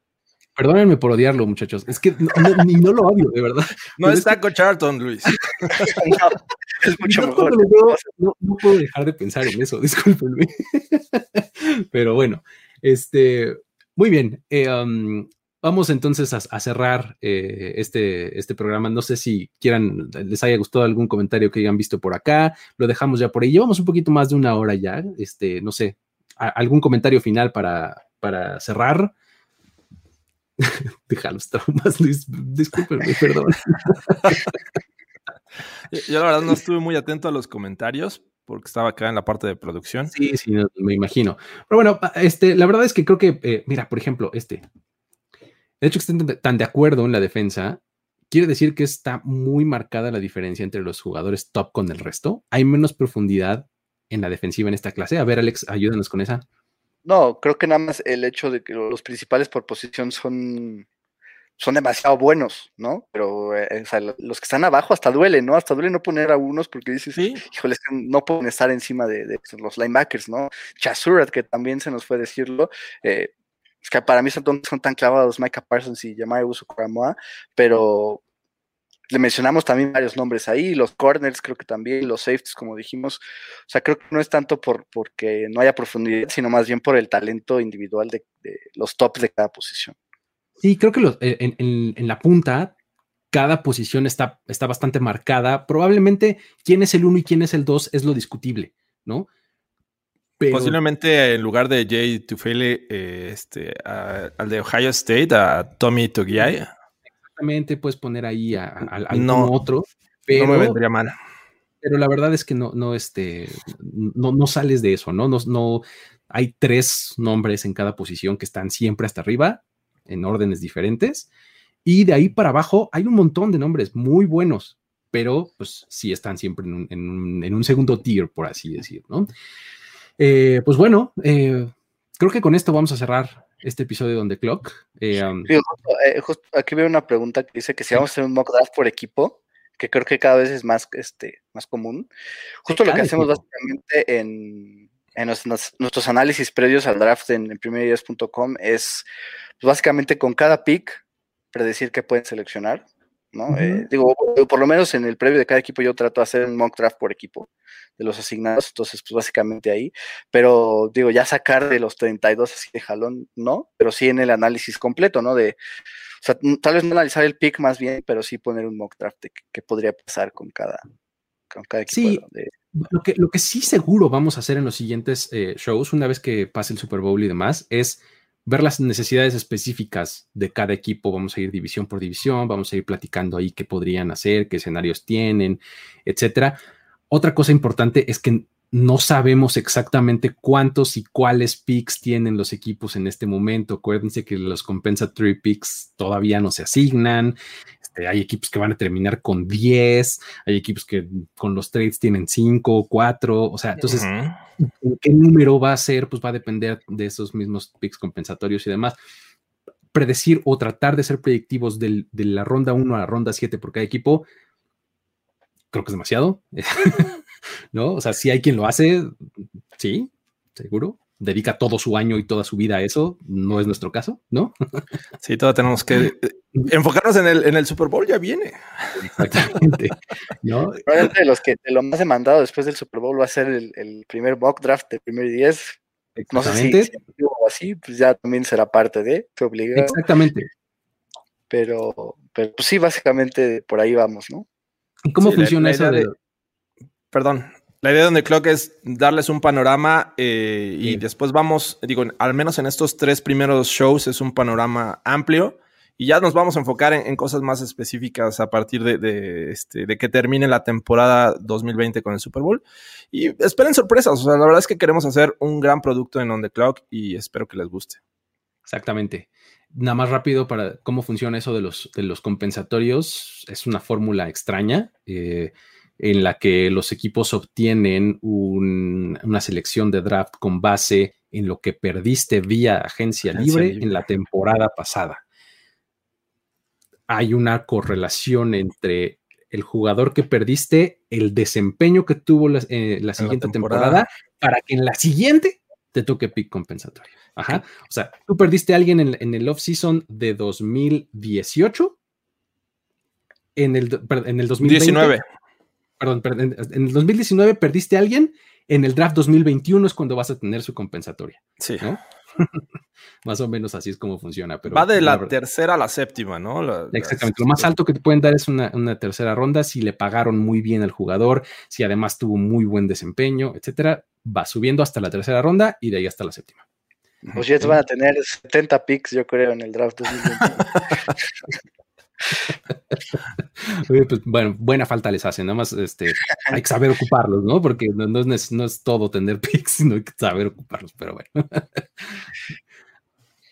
Perdónenme por odiarlo, muchachos. Es que no, ni no lo odio, de verdad. No está con Charlton, Luis. es mucho mejor. no, puedo dejar de pensar en eso, discúlpenme. Pero bueno, este, muy bien. Eh, um, vamos entonces a, cerrar eh, este, este programa. No sé si quieran, les haya gustado algún comentario que hayan visto por acá. Lo dejamos ya por ahí. Llevamos un poquito más de una hora ya. Este, no sé, algún comentario final para, para cerrar. Deja los traumas, Luis. Discúlpenme, perdón. Yo la verdad no estuve muy atento a los comentarios porque estaba acá en la parte de producción. Sí, sí, me imagino. Pero bueno, este, la verdad es que creo que, eh, mira, por ejemplo, este, el hecho que estén tan de acuerdo en la defensa, quiere decir que está muy marcada la diferencia entre los jugadores top con el resto. Hay menos profundidad en la defensiva en esta clase. A ver, Alex, ayúdanos con esa. No, creo que nada más el hecho de que los principales por posición son, son demasiado buenos, ¿no? Pero eh, los que están abajo hasta duele, ¿no? Hasta duele no poner a unos porque dices, ¿Sí? híjole, no pueden estar encima de, los linebackers, ¿no? Chasurat, que también se nos fue decirlo, eh, es que para mí son, son tan clavados Micah Parsons y Yamai Uso pero le mencionamos también varios nombres ahí, los corners creo que también, los safeties como dijimos, o sea, creo que no es tanto por porque no haya profundidad, sino más bien por el talento individual de, los tops de cada posición. Sí, creo que eh, en, la punta cada posición está, está bastante marcada. Probablemente quién es el uno y quién es el dos es lo discutible, ¿no? Posiblemente en lugar de Jay Tufele, eh, este, al de Ohio State, a Tommy Togiai. Puedes poner ahí a, a, otro. Pero, no me vendría mal. Pero la verdad es que no, no, este, no, no sales de eso, ¿no? No, no, hay tres nombres en cada posición que están siempre hasta arriba, en órdenes diferentes. Y de ahí para abajo hay un montón de nombres muy buenos, pero pues sí están siempre en un, en un segundo tier, por así decir, ¿no? Eh, pues bueno, eh, creo que con esto vamos a cerrar este episodio de On The Clock. Eh, um, aquí veo una pregunta que dice que si vamos a hacer un mock draft por equipo, que creo que cada vez es más, este, más común. Justo lo que hacemos básicamente en, nuestros, análisis previos al draft en, en es pues, básicamente con cada pick predecir qué pueden seleccionar. ¿No? digo, por lo menos en el previo de cada equipo yo trato de hacer un mock draft por equipo de los asignados, entonces pues básicamente ahí, pero digo, ya sacar de los 32 así de jalón, no, pero sí en el análisis completo, ¿no? De, o sea, tal vez no analizar el pick más bien, pero sí poner un mock draft de qué podría pasar con cada, con cada equipo. Sí, lo, que, lo que sí seguro vamos a hacer en los siguientes eh, shows, una vez que pase el Super Bowl y demás, es ver las necesidades específicas de cada equipo. Vamos a ir división por división, vamos a ir platicando ahí qué podrían hacer, qué escenarios tienen, etcétera otra cosa importante es que no sabemos exactamente cuántos y cuáles picks tienen los equipos en este momento. Acuérdense que los compensatory picks todavía no se asignan. Este, hay equipos que van a terminar con 10, hay equipos que con los trades tienen 5, 4. O sea, entonces, ¿qué número va a ser? Pues va a depender de esos mismos picks compensatorios y demás. Predecir o tratar de ser predictivos de la ronda 1 a la ronda 7 por cada equipo creo que es demasiado, ¿no? O sea, si hay quien lo hace, sí, seguro, dedica todo su año y toda su vida a eso, no es nuestro caso, ¿no? Sí, todavía tenemos que eh, enfocarnos en el, en el Super Bowl, ya viene. Exactamente. ¿no? Probablemente de los que lo más demandado después del Super Bowl va a ser el, primer mock draft del primer 10. No sé si, si así, pues ya también será parte de, te obliga. Exactamente. Pero, pero pues sí, básicamente por ahí vamos, ¿no? ¿Y cómo funciona eso de... Perdón, la idea de donde Clock es darles un panorama eh, y después vamos, digo, al menos en estos tres primeros shows es un panorama amplio y ya nos vamos a enfocar en, cosas más específicas a partir de, este, de, que termine la temporada 2020 con el Super Bowl. Y esperen sorpresas, o sea, la verdad es que queremos hacer un gran producto en On The Clock y espero que les guste. Exactamente. Nada más rápido para cómo funciona eso de los, de los compensatorios. Es una fórmula extraña eh, en la que los equipos obtienen una selección de draft con base en lo que perdiste vía agencia, libre, en la temporada pasada. Hay una correlación entre el jugador que perdiste, el desempeño que tuvo la, eh, siguiente temporada. para que en la siguiente te toque pick compensatorio. Ajá. O sea, tú perdiste a alguien en, el off-season de 2018. En el, en el 2019. Perdón, en, el 2019 perdiste a alguien. En el draft 2021 es cuando vas a tener su compensatoria. Sí. más o menos así es como funciona. Pero Va de la, tercera a la séptima, ¿no? exactamente. Lo más alto que te pueden dar es una, una, tercera ronda si le pagaron muy bien al jugador, si además tuvo muy buen desempeño, etcétera. Va subiendo hasta la tercera ronda y de ahí hasta la séptima. Los Jets van a tener 70 picks, yo creo, en el draft pues, bueno, buena falta les hacen, nada más este, hay que saber ocuparlos, ¿no? Porque no, es, no es todo tener picks, sino hay que saber ocuparlos, pero bueno.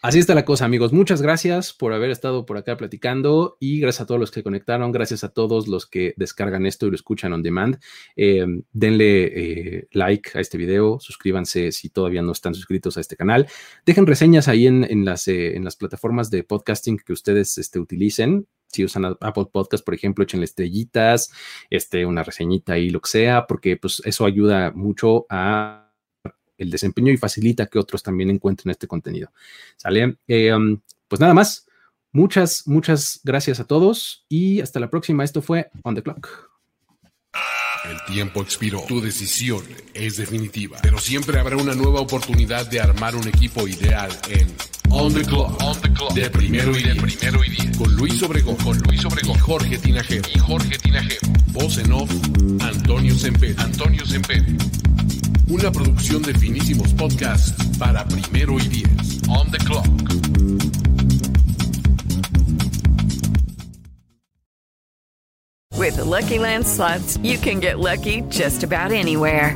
Así está la cosa, amigos. Muchas gracias por haber estado por acá platicando y gracias a todos los que conectaron, gracias a todos los que descargan esto y lo escuchan on demand. Eh, denle eh, like a este video, suscríbanse si todavía no están suscritos a este canal. Dejen reseñas ahí en, las, eh, en las plataformas de podcasting que ustedes este, utilicen. Si usan Apple Podcast, por ejemplo, échenle estrellitas, este, una reseñita ahí, lo que sea, porque pues, eso ayuda mucho a el desempeño y facilita que otros también encuentren este contenido. ¿Sale? Um, pues nada más. Muchas, muchas gracias a todos y hasta la próxima. Esto fue On the Clock. El tiempo expiró. Tu decisión es definitiva. Pero siempre habrá una nueva oportunidad de armar un equipo ideal en On the Clock. On the Clock. De primero y de primero y diez. Con Luis Obregón. Con Luis Obregón. Y Jorge Tinajero. Y Jorge Tinajero. Voz en off. Antonio Semper. Antonio Semper. Una producción de finísimos podcasts para primero y diez. On the clock. With the Lucky Land slots, you can get lucky just about anywhere.